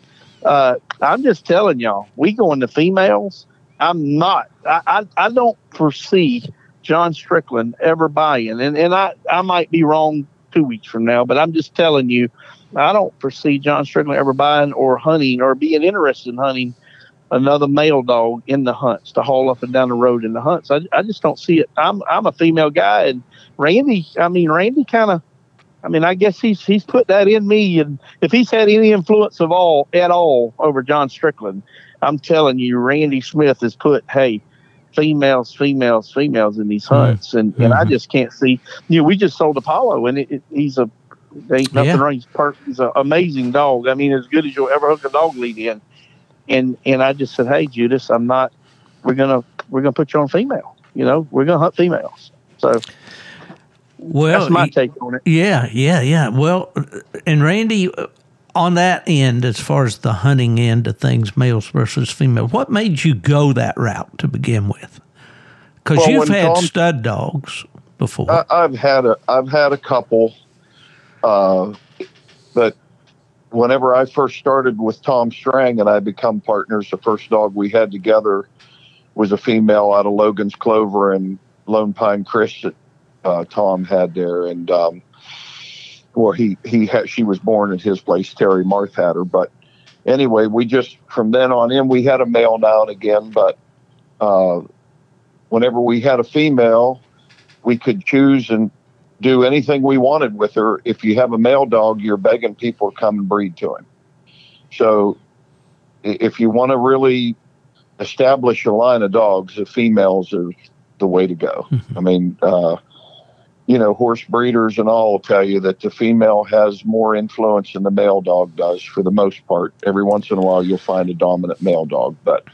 uh, I'm just telling y'all, we going to females. I'm not I, I, I don't foresee John Strickland ever buying and, and I, I might be wrong two weeks from now, but I'm just telling you, I don't foresee John Strickland ever buying or hunting or being interested in hunting another male dog in the hunts to haul up and down the road in the hunts. I, I just don't see it. I'm I'm a female guy, and Randy. I mean, Randy kind of. I mean, I guess he's he's put that in me, and if he's had any influence of all at all over John Strickland, I'm telling you, Randy Smith has put hey. Females, females, females in these hunts, and, and I Mhm. just can't see. You know, we just sold Apollo, and it, it, he's a ain't nothing Yeah. wrong. He's, per, he's an amazing dog. I mean, as good as you'll ever hook a dog lead in and and I just said, "Hey, Judas, I'm not. We're gonna we're gonna put you on female. You know, we're gonna hunt females." So Well, that's my take on it. Yeah, yeah, yeah. Well, and Randy, on that end, as far as the hunting end of things, males versus females, what made you go that route to begin with? Because Well, you've had Tom- stud dogs before. I, I've had a I've had a couple, uh, but whenever I first started with Tom Strang and I become partners, the first dog we had together was a female out of Logan's Clover and Lone Pine Chris that uh, Tom had there, and um, well, he he had she was born at his place. Terry Marth had her, but anyway, we just from then on in we had a male now and again, but uh, whenever we had a female we could choose and do anything we wanted with her. If you have a male dog, you're begging people to come and breed to him. So if you want to really establish a line of dogs, the females are the way to go. I mean, uh, you know, horse breeders and all will tell you that the female has more influence than the male dog does for the most part. Every once in a while, you'll find a dominant male dog, but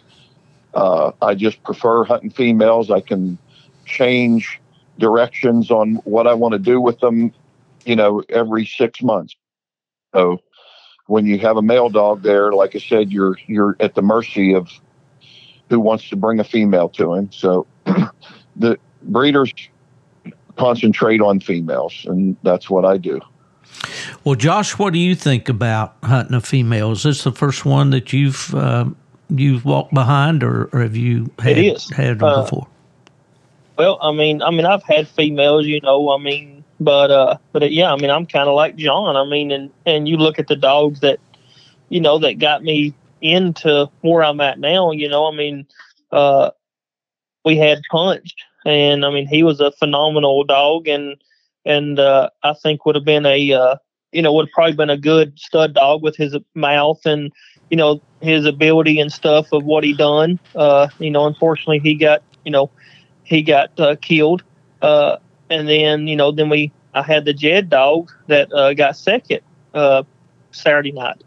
uh, I just prefer hunting females. I can change directions on what I want to do with them, you know, every six months. So when you have a male dog there, like I said, you're you're at the mercy of who wants to bring a female to him. So the breeders concentrate on females, and that's what I do. well, Josh, what do you think about hunting a female? Is this the first one that you've uh, you've walked behind, or, or have you had, It is. had them Uh, before? Well, I mean, I mean, I've had females, you know. I mean, but uh, but uh, yeah, I mean, I'm kind of like John. I mean, and and you look at the dogs that, you know, that got me into where I'm at now. You know, I mean, uh, we had Punch, and I mean, he was a phenomenal dog, and and uh, I think would have been a, uh, you know, would have probably been a good stud dog with his mouth and you know his ability and stuff of what he done. Uh, you know, unfortunately, he got you know he got uh, killed. Uh, and then, you know, then we, I had the Jed dog that uh, got second uh, Saturday night.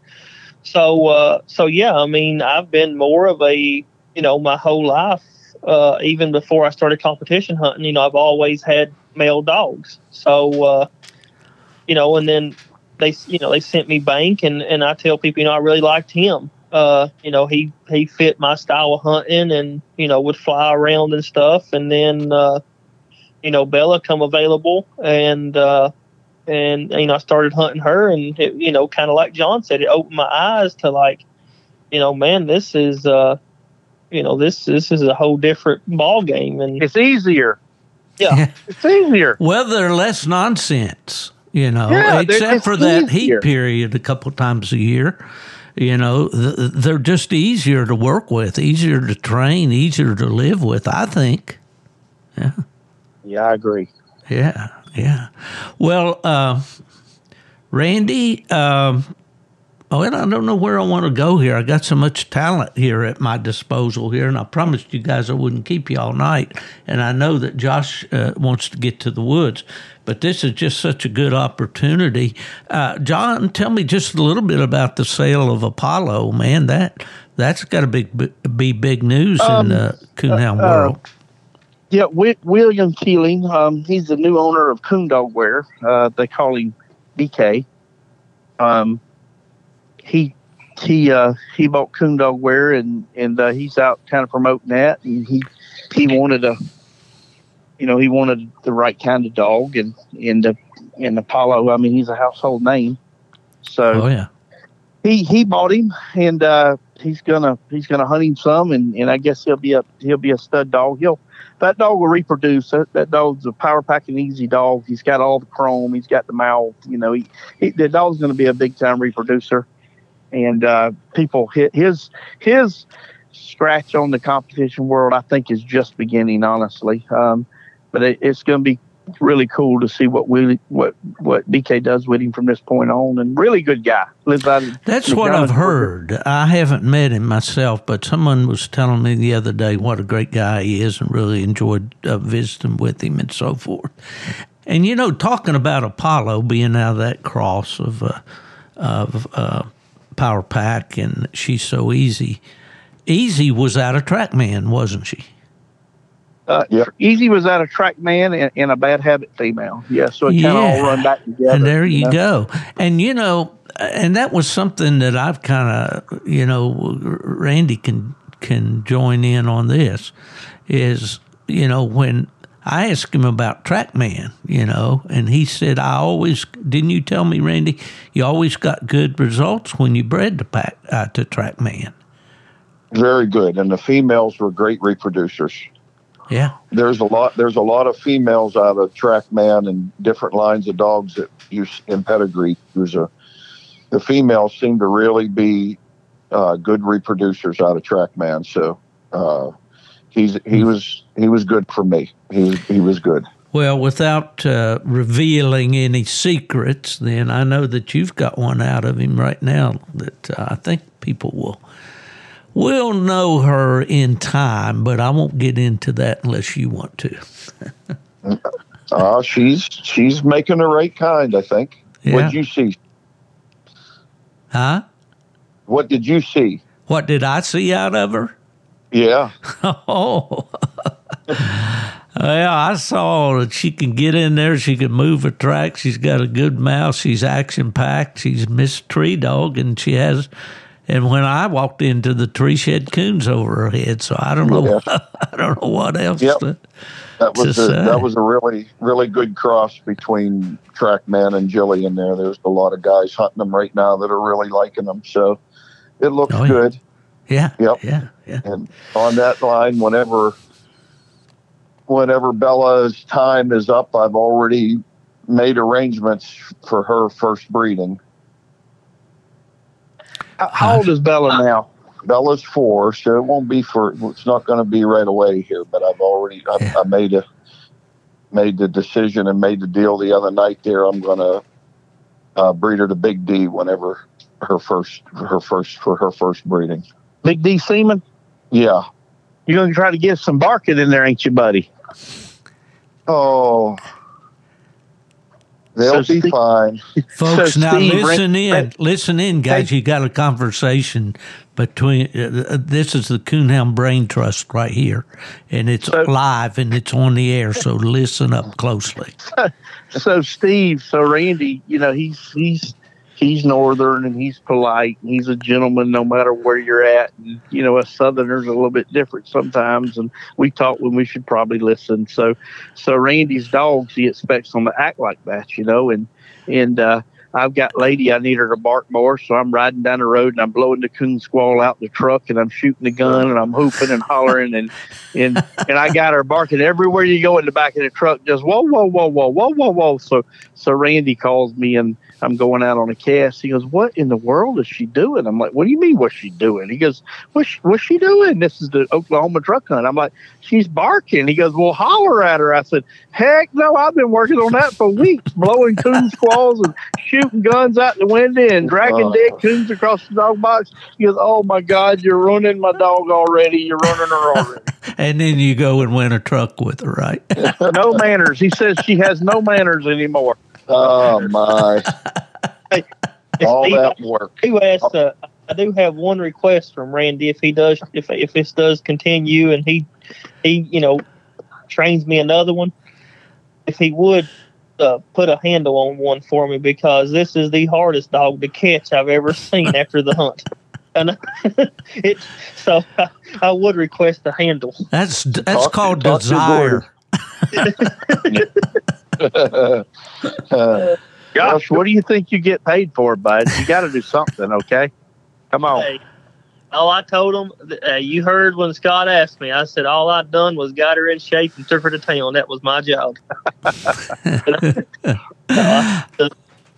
So, uh, so yeah, I mean, I've been more of a, you know, my whole life, uh, even before I started competition hunting, you know, I've always had male dogs. So, uh, you know, and then they, you know, they sent me Bank, and and I tell people, you know, I really liked him. Uh, you know, he he fit my style of hunting, and you know, would fly around and stuff. And then, uh, you know, Bella come available, and uh, and you know, I started hunting her, and it, you know, kind of like John said, it opened my eyes to like, you know, man, this is, uh, you know, this this is a whole different ball game, and It's easier. yeah, It's easier. Well, they're less nonsense, you know, Yeah, except for that easier. heat period a couple times a year. You know, th- they're just easier to work with, easier to train, easier to live with, I think. Yeah. Yeah, I agree. Yeah, yeah. Well, uh, Randy, um, Oh, and I don't know where I want to go here. I got so much talent here at my disposal here, and I promised you guys I wouldn't keep you all night. And I know that Josh uh, wants to get to the woods, but this is just such a good opportunity. Uh, John, tell me just a little bit about the sale of Apollo. Man, that that's got to be be big news Um, in the coonhound uh, world. Yeah, Wi- William Keeling. Um, he's the new owner of Coon Dog Wear. Uh, they call him BK. Um, he he uh, he bought Coon Dog Wear and and uh, he's out kind of promoting that. And he he wanted a, you know, he wanted the right kind of dog and and the and Apollo. I mean, he's a household name. So oh yeah, he he bought him and uh he's gonna he's gonna hunt him some and, and I guess he'll be a he'll be a stud dog. He'll that dog will reproduce. That, that dog's a power packing easy dog. He's got all the chrome. He's got the mouth. You know, he, he the dog's gonna be a big time reproducer. And uh, people hit his his scratch on the competition world. I think is just beginning, honestly. Um, but it, it's gonna be really cool to see what Willie, what what BK does with him from this point on. And really good guy. Lives out That's what I've heard. I haven't met him myself, but someone was telling me the other day what a great guy he is and really enjoyed uh, visiting with him and so forth. And, you know, talking about Apollo being out of that cross of, uh, of uh, Power Pack and She's So Easy, Easy was out of Trackman, wasn't she? Uh, Yep. Easy was out of track man and, and a bad habit female. Yeah, so it kind of all run back together. And there you know? go. And you know, and that was something that I've kind of, you know, Randy can can join in on this. Is you know when I asked him about TrackMan, you know, and he said I always didn't you tell me, Randy, you always got good results when you bred the pack uh, to TrackMan. Very good, and the females were great reproducers. Yeah, There's a lot. There's a lot of females out of TrackMan and different lines of dogs that use in pedigree. There's a the females seem to really be uh, good reproducers out of TrackMan. So uh, he's he was he was good for me. He was, he was good. Well, without uh, revealing any secrets, then I know that you've got one out of him right now that uh, I think people will will know her in time, but I won't get into that unless you want to. Uh, she's she's making the right kind. I think. Yeah. What did you see? Huh? What did you see? What did I see out of her? Yeah. Oh. Well, I saw that she can get in there. She can move a track. She's got a good mouth. She's action packed. She's Miss Tree Dog, and she has. And when I walked into the tree, she had coons over her head. So I don't know. I don't know what else. Yep. To, That was to a, say. that was a really really good cross between Trackman and Jilly in there. There's a lot of guys hunting them right now that are really liking them. So it looks Oh, yeah. good. Yeah. Yep. Yeah. Yeah. And on that line, whenever whenever Bella's time is up, I've already made arrangements for her first breeding. How, how old is Bella now? Bella's four, so it won't be for. It's not going to be right away here, but I've already I, Yeah. I made a made the decision and made the deal the other night. There, I'm going to uh, breed her to Big D whenever her first her first for her first breeding. Big D Seaman? Yeah. You're going to try to get some barking in there, ain't you, buddy? Oh, they'll So be Steve- fine. Folks, So, now Steve, listen Rick- in. Rick- listen in, guys. You got a conversation between. Uh, uh, this is the Coonhound Brain Trust right here, and it's So- live and it's on the air. So listen up closely. so Steve, so Randy, you know, he's he's he's northern and he's polite and he's a gentleman no matter where you're at. And, you know, us southerners are a little bit different sometimes and we talk when we should probably listen. So so Randy's dogs he expects them to act like that, you know, and and uh I've got lady, I need her to bark more, so I'm riding down the road and I'm blowing the coon squall out the truck and I'm shooting the gun and I'm hooping and hollering and and and I got her barking everywhere you go in the back of the truck, just whoa, whoa, whoa, whoa, whoa, whoa, whoa. So so Randy calls me and I'm going out on a cast. He goes, "What in the world is she doing?" I'm like, "What do you mean? What's she doing?" He goes, "What's what's she doing?" This is the Oklahoma truck hunt. I'm like, "She's barking." He goes, "Well, holler at her." I said, "Heck no! I've been working on that for weeks, blowing coon squalls and shooting guns out the window and dragging Uh. dead coons across the dog box. He goes, "Oh my God, you're ruining my dog already. You're running her already. And then you go and win a truck with her, right? no manners." He says she has no manners anymore. Oh my! All Steve, that work. I do ask, uh, I do have one request from Randy. If he does, if if this does continue, and he he you know trains me another one, if he would uh, put a handle on one for me because this is the hardest dog to catch I've ever seen after the hunt. And it so I, I would request a handle. That's that's Talk- called talk to desire. Uh, Josh, what do you think you get paid for, bud? You got to do something, okay? Come on. Hey, all I told him, uh, you heard when Scott asked me. I said all I done was got her in shape and took her to town. That was my job. the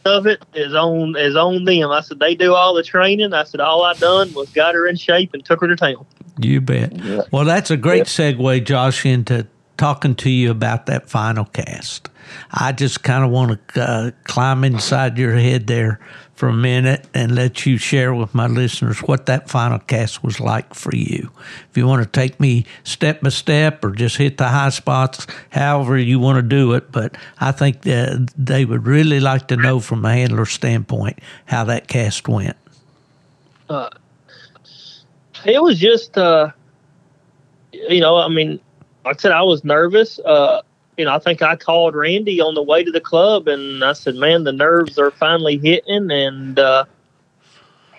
of it is on is on them. I said they do all the training. I said all I done was got her in shape and took her to town. You bet. Yeah. Well, that's a great segue, Josh, into talking to you about that final cast. I just kind of want to uh, climb inside your head there for a minute and let you share with my listeners what that final cast was like for you. If you want to take me step by step or just hit the high spots, however you want to do it, but I think that they would really like to know from a handler standpoint how that cast went. It was just, uh, you know, I mean, like I said, I was nervous. Uh, you know, I think I called Randy on the way to the club, and I said, "Man, the nerves are finally hitting." And uh,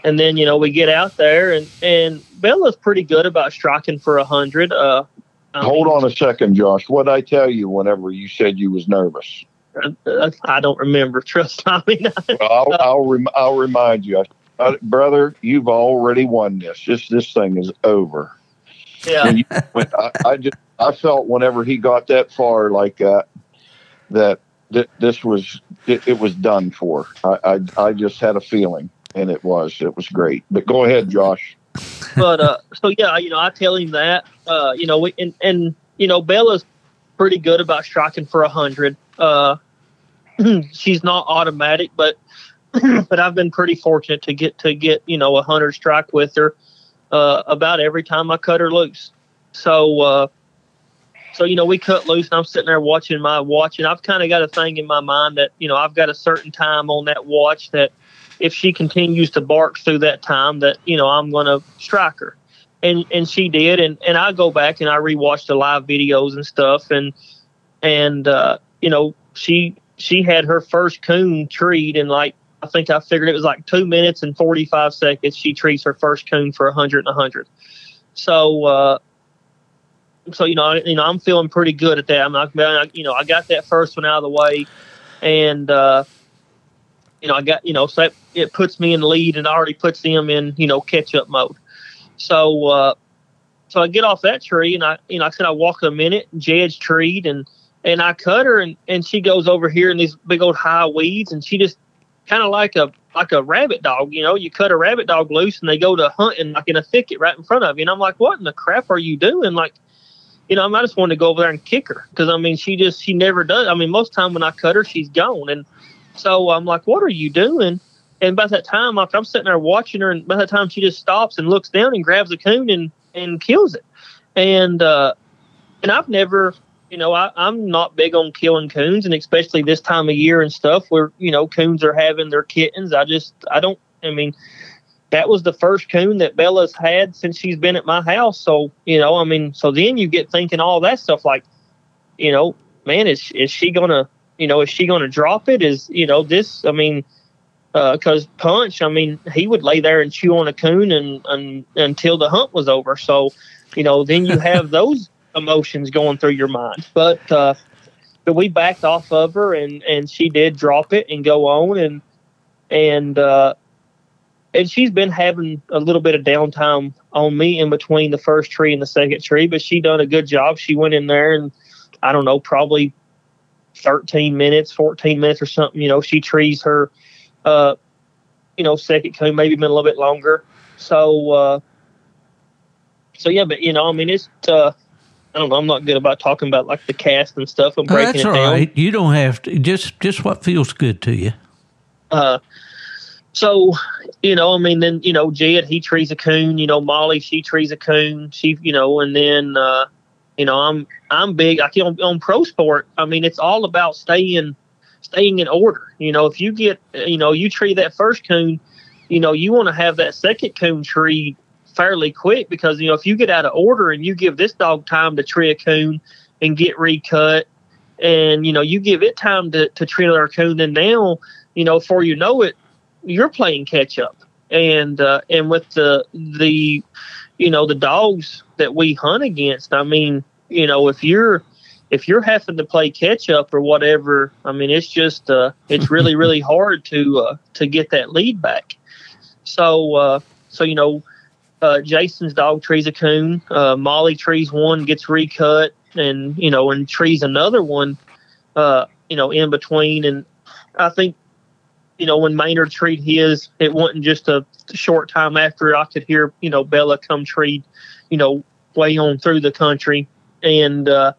and then you know we get out there, and and Bella's pretty good about striking for a hundred. Uh, I Hold mean, on a second, Josh. What I tell you whenever you said you was nervous? uh, I don't remember. Trust I mean, I'll I'll, rem- I'll remind you, uh, brother. You've already won this. This this thing is over. yeah. You, I, I just I felt whenever he got that far like that that th- this was it, it was done for. I, I I just had a feeling, and it was it was great. But go ahead, Josh. but uh, so yeah, you know, I tell him that, uh, you know, we, and and you know, Bella's pretty good about striking for a hundred. Uh, she's not automatic, but but I've been pretty fortunate to get to get you know a hundred strike with her uh, about every time I cut her loose. So uh, so you know, we cut loose, and I'm sitting there watching my watch, and I've kind of got a thing in my mind that you know I've got a certain time on that watch that if she continues to bark through that time that you know I'm going to strike her, and and she did, and and I go back and I rewatch the live videos and stuff, and and uh, you know she she had her first coon treed in like I think I figured it was like two minutes and forty five seconds. She treats her first coon for a hundred and a hundred. So. uh so you know, you know, I'm feeling pretty good at that. I'm not, you know, I got that first one out of the way, and uh, you know, I got, you know, so that, it puts me in lead and already puts them in, you know, catch up mode. So, uh, so I get off that tree and I, you know, I said I walk a minute, Jed's treed and, and I cut her and, and she goes over here in these big old high weeds and she just kind of like a, like a rabbit dog, you know, you cut a rabbit dog loose and they go to hunting like in a thicket right in front of you. And I'm like, what in the crap are you doing? Like, you know, I just wanted to go over there and kick her because I mean, she just, she never does. I mean, most time when I cut her, she's gone. And, so I'm like, what are you doing? And by that time, after I'm sitting there watching her, and by that time she just stops and looks down and grabs a coon and, and kills it. And uh, and I've never, you know, I, I'm not big on killing coons, and especially this time of year and stuff where you know coons are having their kittens. I just, I don't. I mean, that was the first coon that Bella's had since she's been at my house. So you know, I mean, so then you get thinking all that stuff like, you know, man, is is she gonna you know, is she going to drop it? Is you know this? I mean, because Punch, I mean, he would lay there and chew on a coon and, and until the hunt was over. So, you know, then you have those emotions going through your mind. But uh, but we backed off of her and and she did drop it and go on and and uh, and she's been having a little bit of downtime on me in between the first tree and the second tree, but she done a good job. She went in there and I don't know, probably 13 minutes, 14 minutes or something. You know, she trees her, uh, you know, second coon, maybe been a little bit longer. So, uh, so yeah, but you know, I mean, it's, uh, I don't know. I'm not good about talking about like the cast and stuff. I'm Oh, breaking that's it all down. right. You don't have to. Just just what feels good to you. Uh, so, you know, I mean, then you know, Jed he trees a coon. You know, Molly she trees a coon. She, you know, and then uh, you know, I'm I'm big. I on, on pro sport. I mean, it's all about staying staying in order. You know, if you get, you know, you tree that first coon, you know, you want to have that second coon tree fairly quick because you know if you get out of order and you give this dog time to tree a coon and get recut, and you know you give it time to to tree another coon, and now you know before you know it, you're playing catch up. And uh, and with the the you know the dogs that we hunt against, I mean, you know if you're if you're having to play catch up or whatever, I mean, it's just uh, it's really really hard to uh, to get that lead back. So uh, so you know, uh, Jason's dog trees a coon, uh, Molly trees one, gets recut, and you know, and trees another one, uh, you know, in between. And I think you know when Maynard treed his, it wasn't just a short time after I could hear you know Bella come treat, you know, way on through the country, and uh,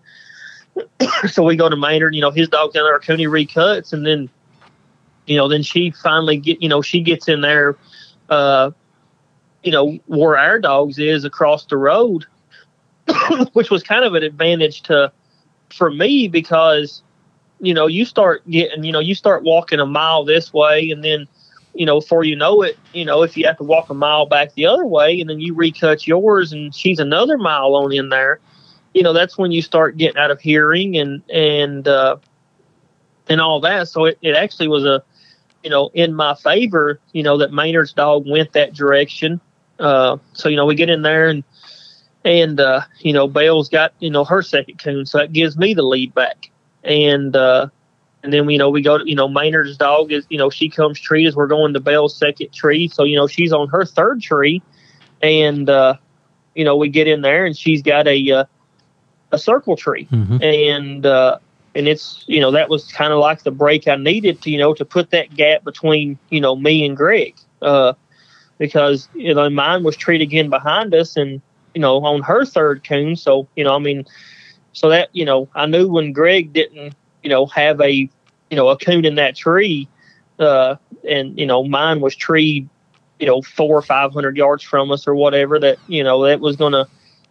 so we go to Maynard, you know, his dog down there, Cooney recuts, and then, you know, then she finally get, you know, she gets in there, uh, you know, where our dogs is across the road, which was kind of an advantage to, for me because, you know, you start getting, you know, you start walking a mile this way, and then, you know, before you know it, you know, if you have to walk a mile back the other way, and then you recut yours, and she's another mile on in there you know that's when you start getting out of hearing and and uh, and all that. So it, it actually was a you know in my favor. You know that Maynard's dog went that direction. Uh, so you know we get in there and and uh, you know Belle's got you know her second coon, so that gives me the lead back. And uh, and then you know we go to you know Maynard's dog is you know she comes treat as we're going to Belle's second tree, so you know she's on her third tree, and uh, you know we get in there and she's got a uh, a circle tree, mm-hmm. and uh, and it's you know that was kind of like the break I needed to you know to put that gap between you know me and Greg, uh, because you know mine was treed again behind us, and you know on her third coon, so you know I mean, so that you know I knew when Greg didn't you know have a you know a coon in that tree, uh, and you know mine was treed you know four or five hundred yards from us or whatever that you know that was gonna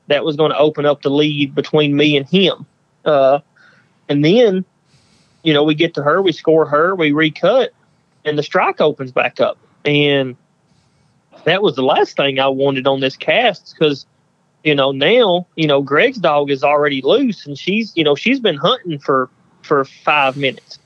that was to open up the lead between me and him. Uh, and then, you know, we get to her, we score her, we recut, and the strike opens back up. And that was the last thing I wanted on this cast because, you know, now, you know, Greg's dog is already loose and she's, you know, she's been hunting for, for five minutes.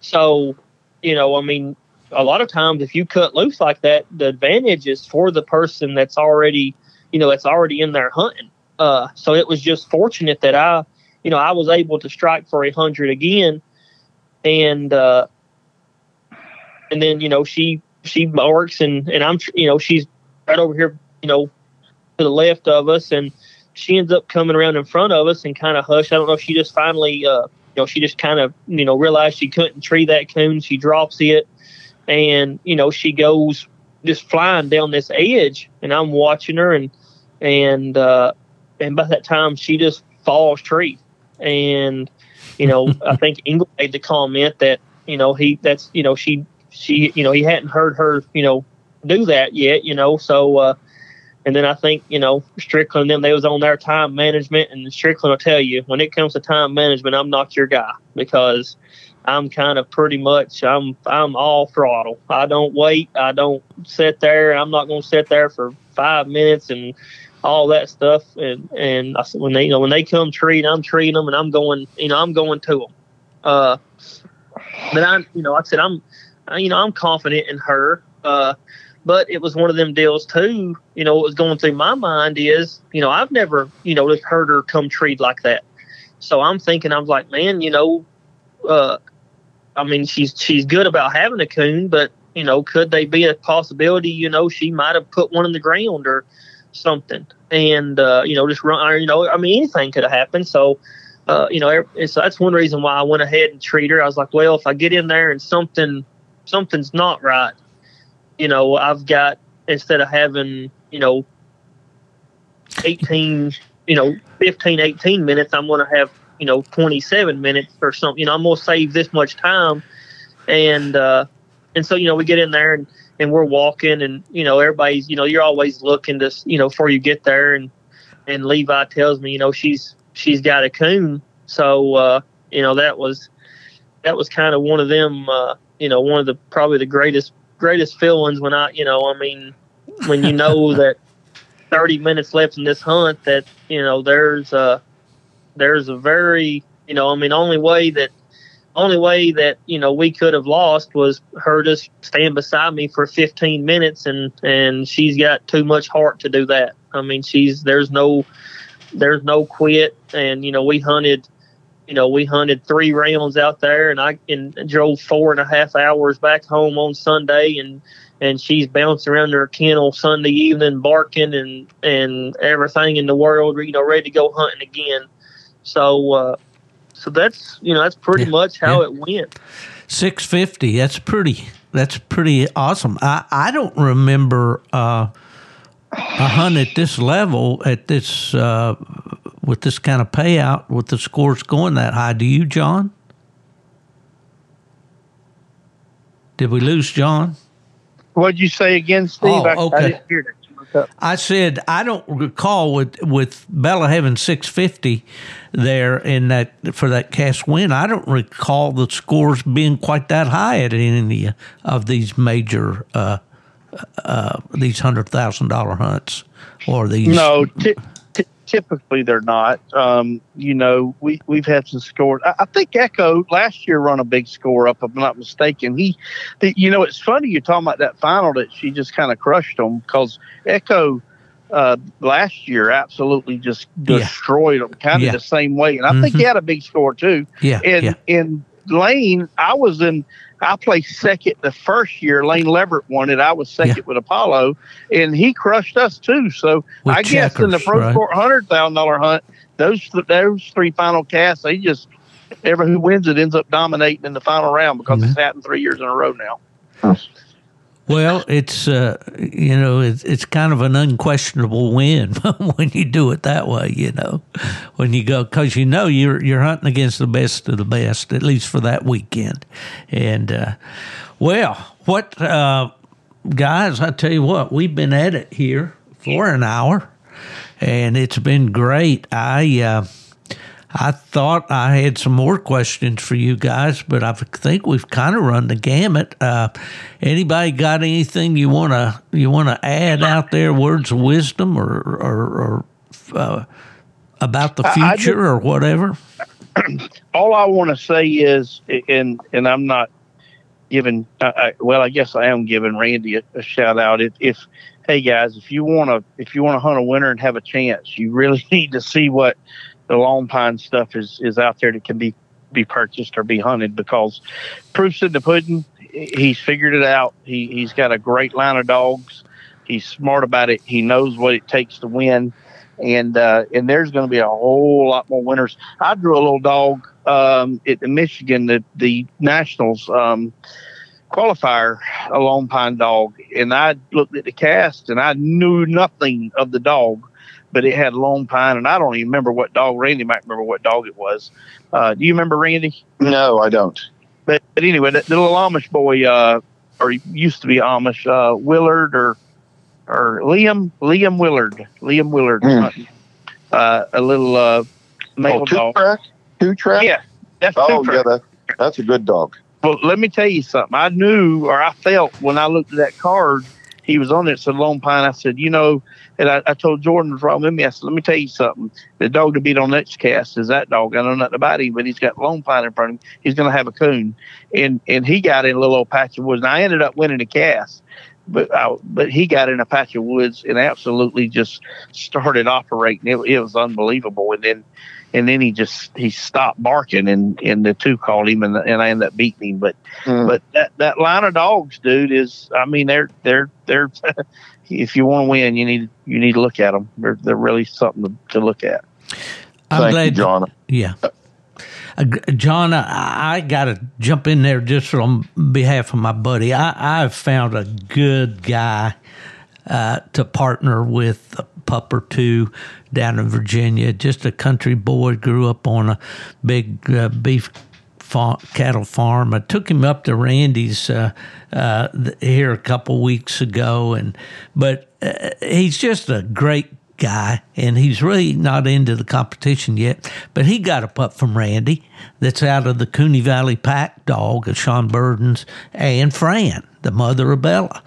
So, you know, I mean, a lot of times if you cut loose like that, the advantage is for the person that's already, you know, that's already in there hunting. Uh, so it was just fortunate that I, you know, I was able to strike for a hundred again, and uh, and then you know she she works and and I'm you know she's right over here you know to the left of us and she ends up coming around in front of us and kind of hush. I don't know if she just finally uh, you know she just kind of you know realized she couldn't tree that coon. She drops it and you know she goes just flying down this edge and I'm watching her and and uh, and by that time she just falls tree. And you know, I think Engel made the comment that you know he that's you know she she you know he hadn't heard her you know do that yet. You know, so. uh and then I think, you know, Strickland them, they was on their time management and Strickland will tell you when it comes to time management, I'm not your guy because I'm kind of pretty much I'm I'm all throttle. I don't wait. I don't sit there. I'm not going to sit there for five minutes and all that stuff. And and I when they you know when they come treat, I'm treating them, and I'm going you know I'm going to them. Uh, but I'm you know like I said I'm I, you know I'm confident in her. Uh, but it was one of them deals too. You know what was going through my mind is you know I've never you know heard her come treat like that. So I'm thinking I'm like man you know. Uh, I mean, she's she's good about having a coon, but you know, could they be a possibility? You know, she might have put one in the ground, or something, and uh, you know, just run. You know, I mean, anything could have happened. So, uh, you know, so that's one reason why I went ahead and treat her. I was like, well, if I get in there and something something's not right, you know, I've got instead of having you know 18 you know 15 18 minutes i'm going to have you know 27 minutes or something you know i'm going to save this much time and uh and so you know we get in there and and we're walking and you know everybody's you know you're always looking to you know before you get there and and Levi tells me you know she's she's got a coon so uh, you know that was that was kind of one of them uh, you know one of the probably the greatest greatest feelings when I you know I mean when you know that 30 minutes left in this hunt that you know there's a there's a very you know I mean only way that only way that you know we could have lost was her just stand beside me for 15 minutes and and she's got too much heart to do that. I mean she's there's no there's no quit and you know we hunted you know we hunted three rounds out there and i and drove four and a half hours back home on sunday and and she's bouncing around her kennel sunday evening barking and and everything in the world you know ready to go hunting again so uh so that's you know that's pretty Yeah, much how yeah. it went. Six fifty. That's pretty. That's pretty awesome. I I don't remember uh, a hunt at this level at this uh, with this kind of payout with the scores going that high. Do you, John? Did we lose John? What'd you say again, Steve? Oh, I, okay. I didn't hear that. You broke up. I said I don't recall with with Bella having six fifty there in that for that cast win. I don't recall the scores being quite that high at any of these major uh, uh, these hundred thousand dollar hunts or these. No, ty- ty- typically they're not. Um, you know, we we've had some scores. I, I think Echo last year run a big score up, if I'm not mistaken. He, the, you know, it's funny you're talking about that final that she just kind of crushed them because Echo. Uh, last year, absolutely just Yeah. destroyed them, kind of Yeah. the same way. And I think he had a big score too. yeah, in yeah, in Lane, I was in. I placed second the first year. Lane Leverett won it. I was second Yeah. with Apollo, and he crushed us too. So With I guess in the checkers, pro right? sport hundred thousand dollar hunt, those th- those three final casts, they just ever who wins it ends up dominating in the final round because it's happened three years in a row now. Well, it's uh, you know it's it's kind of an unquestionable win when you do it that way. You know, when you go because you know you're you're hunting against the best of the best at least for that weekend. And uh, well, what uh, guys? I tell you what, we've been at it here for an hour, and it's been great. I. I thought I had some more questions for you guys, but I think we've kind of run the gamut. Uh, anybody got anything you want to you want to add out there? Words of wisdom or or, or uh, about the future or whatever. all I want to say is, and and I'm not giving. I, well, I guess I am giving Randy a, a shout out. If, if hey guys, if you want to if you want to hunt a winter and have a chance, you really need to see what the Lone Pine stuff is is out there that can be be purchased or be hunted because proof's in the pudding. He's figured it out. He he's got a great line of dogs. He's smart about it. He knows what it takes to win and uh, and there's going to be a whole lot more winners. I drew a little dog um, at the Michigan, the the Nationals um, qualifier, a Lone Pine dog, and I looked at the cast and I knew nothing of the dog, but it had Lone Pine, and I don't even remember what dog. Randy might remember what dog it was. Uh, do you remember Randy? No, I don't. But, but anyway, that little Amish boy, uh, or used to be Amish, uh, Willard or or Liam Liam Willard, Liam Willard, uh, a little uh, male Oh, two dog. track, two track. Yeah, that's Oh two yeah, that, that's a good dog. Well, let me tell you something. I knew, or I felt when I looked at that card, he was on it. Said Lone Pine. I said, you know, and I, I told Jordan was wrong with me. I said, let me tell you something. The dog to beat on next cast is that dog. I know nothing about him, but he's got Lone Pine in front of him. He's going to have a coon, and and he got in a little old patch of woods. And I ended up winning the cast. But I, but he got in a patch of woods and absolutely just started operating. It, it was unbelievable. And then and then he just he stopped barking and and the two called him and and I ended up beating him. But Hmm. but that that line of dogs, dude, is I mean they're they're they're if you want to win, you need you need to look at them. They're they're really something to, to look at. I'm Thank glad, you, John. Yeah. Uh, John, I, I got to jump in there just on behalf of my buddy. I, I've found a good guy uh, to partner with a pup or two down in Virginia. Just a country boy, grew up on a big uh, beef fa- cattle farm. I took him up to Randy's uh, uh, here a couple weeks ago, and but uh, he's just a great guy, and he's really not into the competition yet. But he got a pup from Randy that's out of the Cooney Valley Pack dog of Sean Burden's and Fran, the mother of Bella.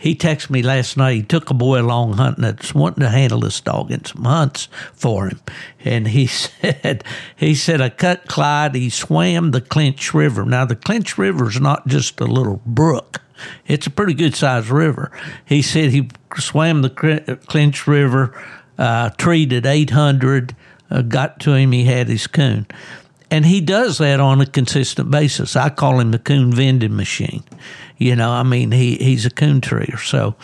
He texted me last night. He took a boy along hunting that's wanting to handle this dog in some hunts for him. And he said, he said, I cut Clyde. He swam the Clinch River. Now, the Clinch River is not just a little brook. It's a pretty good sized river. He said he swam the Clinch River, uh, treated 800, uh, got to him. He had his coon. And he does that on a consistent basis. I call him the coon vending machine. You know, I mean, he, he's a coon treer. So,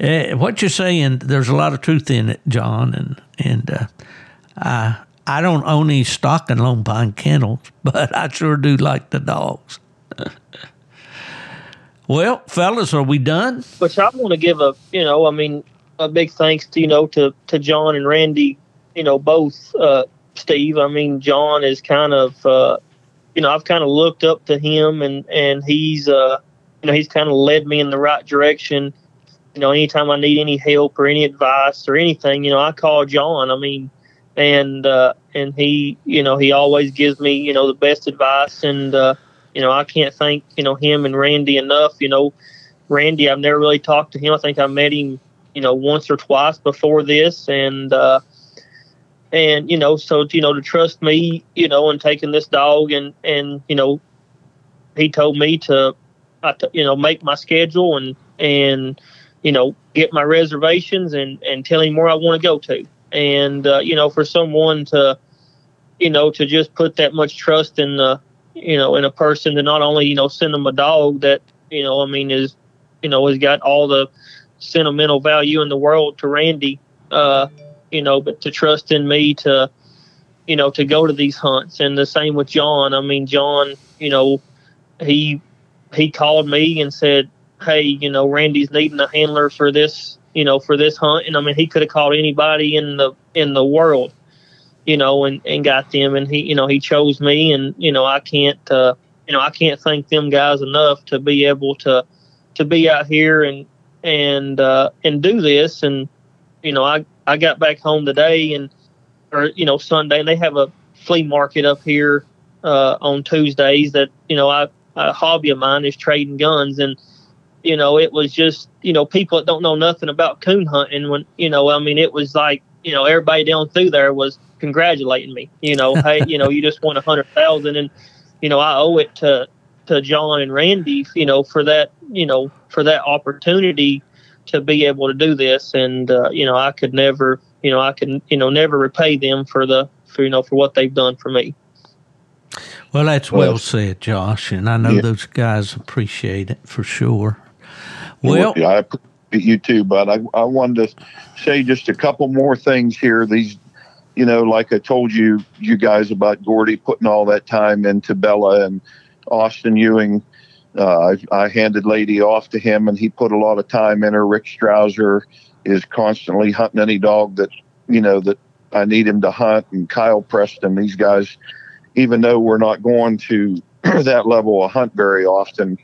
uh, what you're saying, there's a lot of truth in it, John. And and uh, I I don't own any stock in Lone Pine Kennels, but I sure do like the dogs. well, fellas, are we done? Which I want to give a you know, I mean, a big thanks to you know to to John and Randy, you know, both. Uh, Steve, I mean, John is kind of. Uh, you know, I've kind of looked up to him, and and he's uh, you know, he's kind of led me in the right direction. You know, anytime I need any help or any advice or anything, you know, I call John. I mean, and uh, and he, you know, he always gives me, you know, the best advice. And uh, you know, I can't thank you know him and Randy enough. You know, Randy, I've never really talked to him. I think I met him, you know, once or twice before this, and uh, and you know, so you know, to trust me, you know, and taking this dog, and and you know, he told me to I t- you know make my schedule and and you know get my reservations and and tell him where I want to go to. And uh, you know for someone to you know to just put that much trust in the you know in a person to not only you know send them a dog that you know I mean is you know has got all the sentimental value in the world to Randy. Uh, you know, but to trust in me to, you know, to go to these hunts. And the same with John. I mean, John, you know, he he called me and said, "Hey, you know, Randy's needing a handler for this, you know, for this hunt." And I mean, he could have called anybody in the in the world, you know, and and got them. And he, you know, he chose me, and you know, I can't, uh, you know, I can't thank them guys enough to be able to to be out here and and uh, and do this. And you know, I I got back home today and or you know Sunday, and they have a flea market up here uh, on Tuesdays that you know I a hobby of mine is trading guns and you know it was just you know people that don't know nothing about coon hunting when you know i mean it was like you know everybody down through there was congratulating me you know hey you know you just won a hundred thousand and you know i owe it to to john and randy you know for that you know for that opportunity to be able to do this and uh, you know i could never you know i could you know never repay them for the for you know for what they've done for me well, that's well, well said, Josh, and I know yeah. those guys appreciate it for sure. Well, yeah, I appreciate you too, but I, I wanted to say just a couple more things here. These, you know, like I told you, you guys about Gordy putting all that time into Bella and Austin Ewing. Uh, I, I handed Lady off to him, and he put a lot of time in her. Rick Strouser is constantly hunting any dog that you know that I need him to hunt, and Kyle Preston. These guys even though we're not going to that level of hunt very often,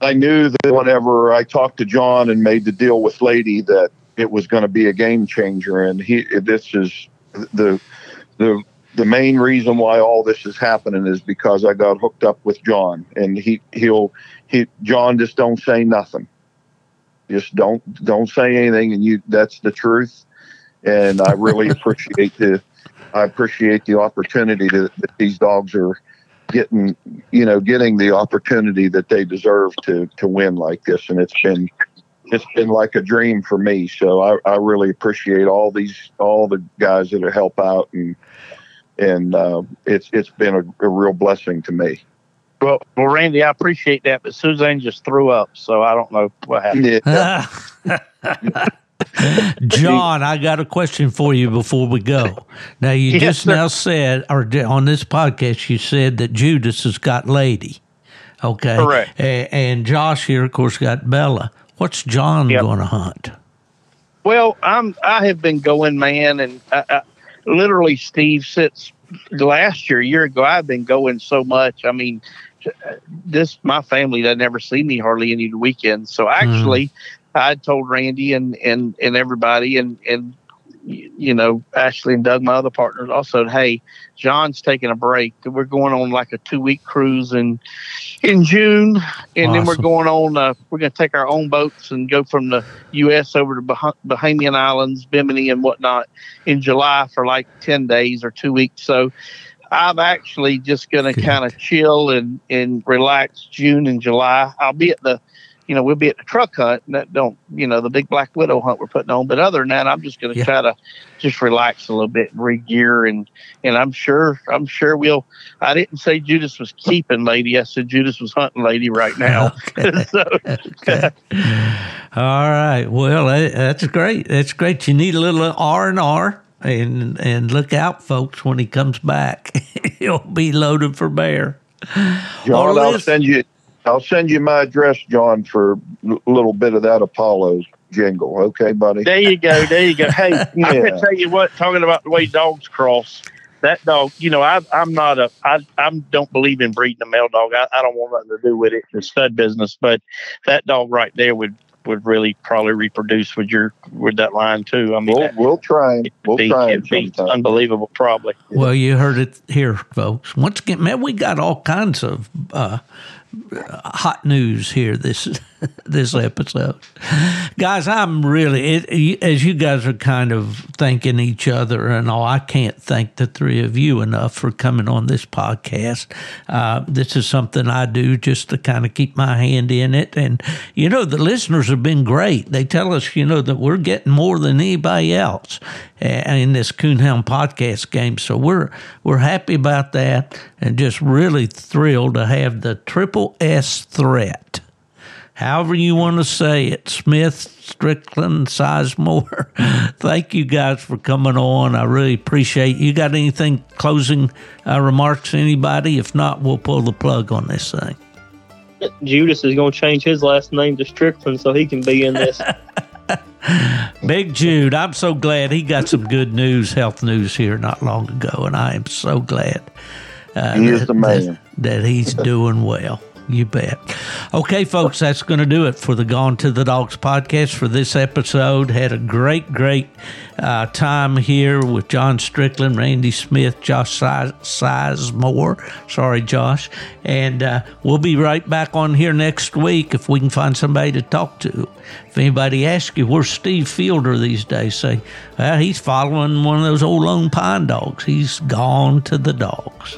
I knew that whenever I talked to John and made the deal with Lady that it was going to be a game changer. And he, this is the, the, the main reason why all this is happening is because I got hooked up with John and he, he'll, he, John just don't say nothing. Just don't, don't say anything. And you, that's the truth. And I really appreciate the, I appreciate the opportunity to, that these dogs are getting, you know, getting the opportunity that they deserve to to win like this, and it's been it's been like a dream for me. So I, I really appreciate all these all the guys that are help out, and and uh, it's it's been a, a real blessing to me. Well, well, Randy, I appreciate that, but Suzanne just threw up, so I don't know what happened. Yeah. John, I got a question for you before we go. Now, you yes, just sir. now said, or on this podcast, you said that Judas has got Lady. Okay. Correct. and Josh here, of course, got Bella. What's John yep. going to hunt? Well, I'm. I have been going, man, and I, I, literally, Steve sits last year, a year ago, I've been going so much. I mean, this my family doesn't see me hardly any weekends. So actually, mm. I told Randy and and and everybody and and you know Ashley and Doug, my other partners, also, hey, John's taking a break. We're going on like a two week cruise in in June, and awesome. then we're going on. Uh, we're going to take our own boats and go from the U.S. over to bah- Bahamian Islands, Bimini, and whatnot in July for like ten days or two weeks. So. I'm actually just going to kind of chill and, and relax June and July. I'll be at the you know, we'll be at the truck hunt and that don't, you know, the big black widow hunt we're putting on. But other than that, I'm just going to yeah. try to just relax a little bit and re-gear and, and I'm sure, I'm sure we'll, I didn't say Judas was keeping lady. I said Judas was hunting lady right now. So, okay. All right. Well, that's great. That's great. You need a little R and R and, and look out folks when he comes back, he'll be loaded for bear. John, I'll send you I'll send you my address, John, for a little bit of that Apollo jingle. Okay, buddy. There you go. There you go. Hey, yeah. I can tell you what. Talking about the way dogs cross, that dog. You know, I, I'm not a. I I don't believe in breeding a male dog. I, I don't want nothing to do with it. The stud business, but that dog right there would would really probably reproduce with your with that line too. I mean, we'll, we'll try. We'll be, try. It'd be unbelievable, probably. Well, you heard it here, folks. Once again, man, we got all kinds of uh, hot news here this this episode, guys. I'm really it, as you guys are kind of thanking each other and all. I can't thank the three of you enough for coming on this podcast. Uh, this is something I do just to kind of keep my hand in it, and you know the listeners have been great. They tell us you know that we're getting more than anybody else in this Coonhound podcast game, so we're we're happy about that, and just really thrilled to have the triple S threat however you want to say it, Smith, Strickland, Sizemore. Thank you guys for coming on. I really appreciate you. Got anything closing uh, remarks, anybody? If not, we'll pull the plug on this thing. Judas is going to change his last name to Strickland so he can be in this. Big Jude, I'm so glad he got some good news, health news here not long ago, and I am so glad uh, he that, that, that he's doing well. You bet. Okay, folks, that's going to do it for the Gone to the Dogs podcast for this episode. Had a great, great uh, time here with John Strickland, Randy Smith, Josh Sizemore. Sorry, Josh. And uh, we'll be right back on here next week if we can find somebody to talk to. If anybody asks you, where's Steve Fielder these days? Say, well, he's following one of those old lone pine dogs. He's gone to the dogs.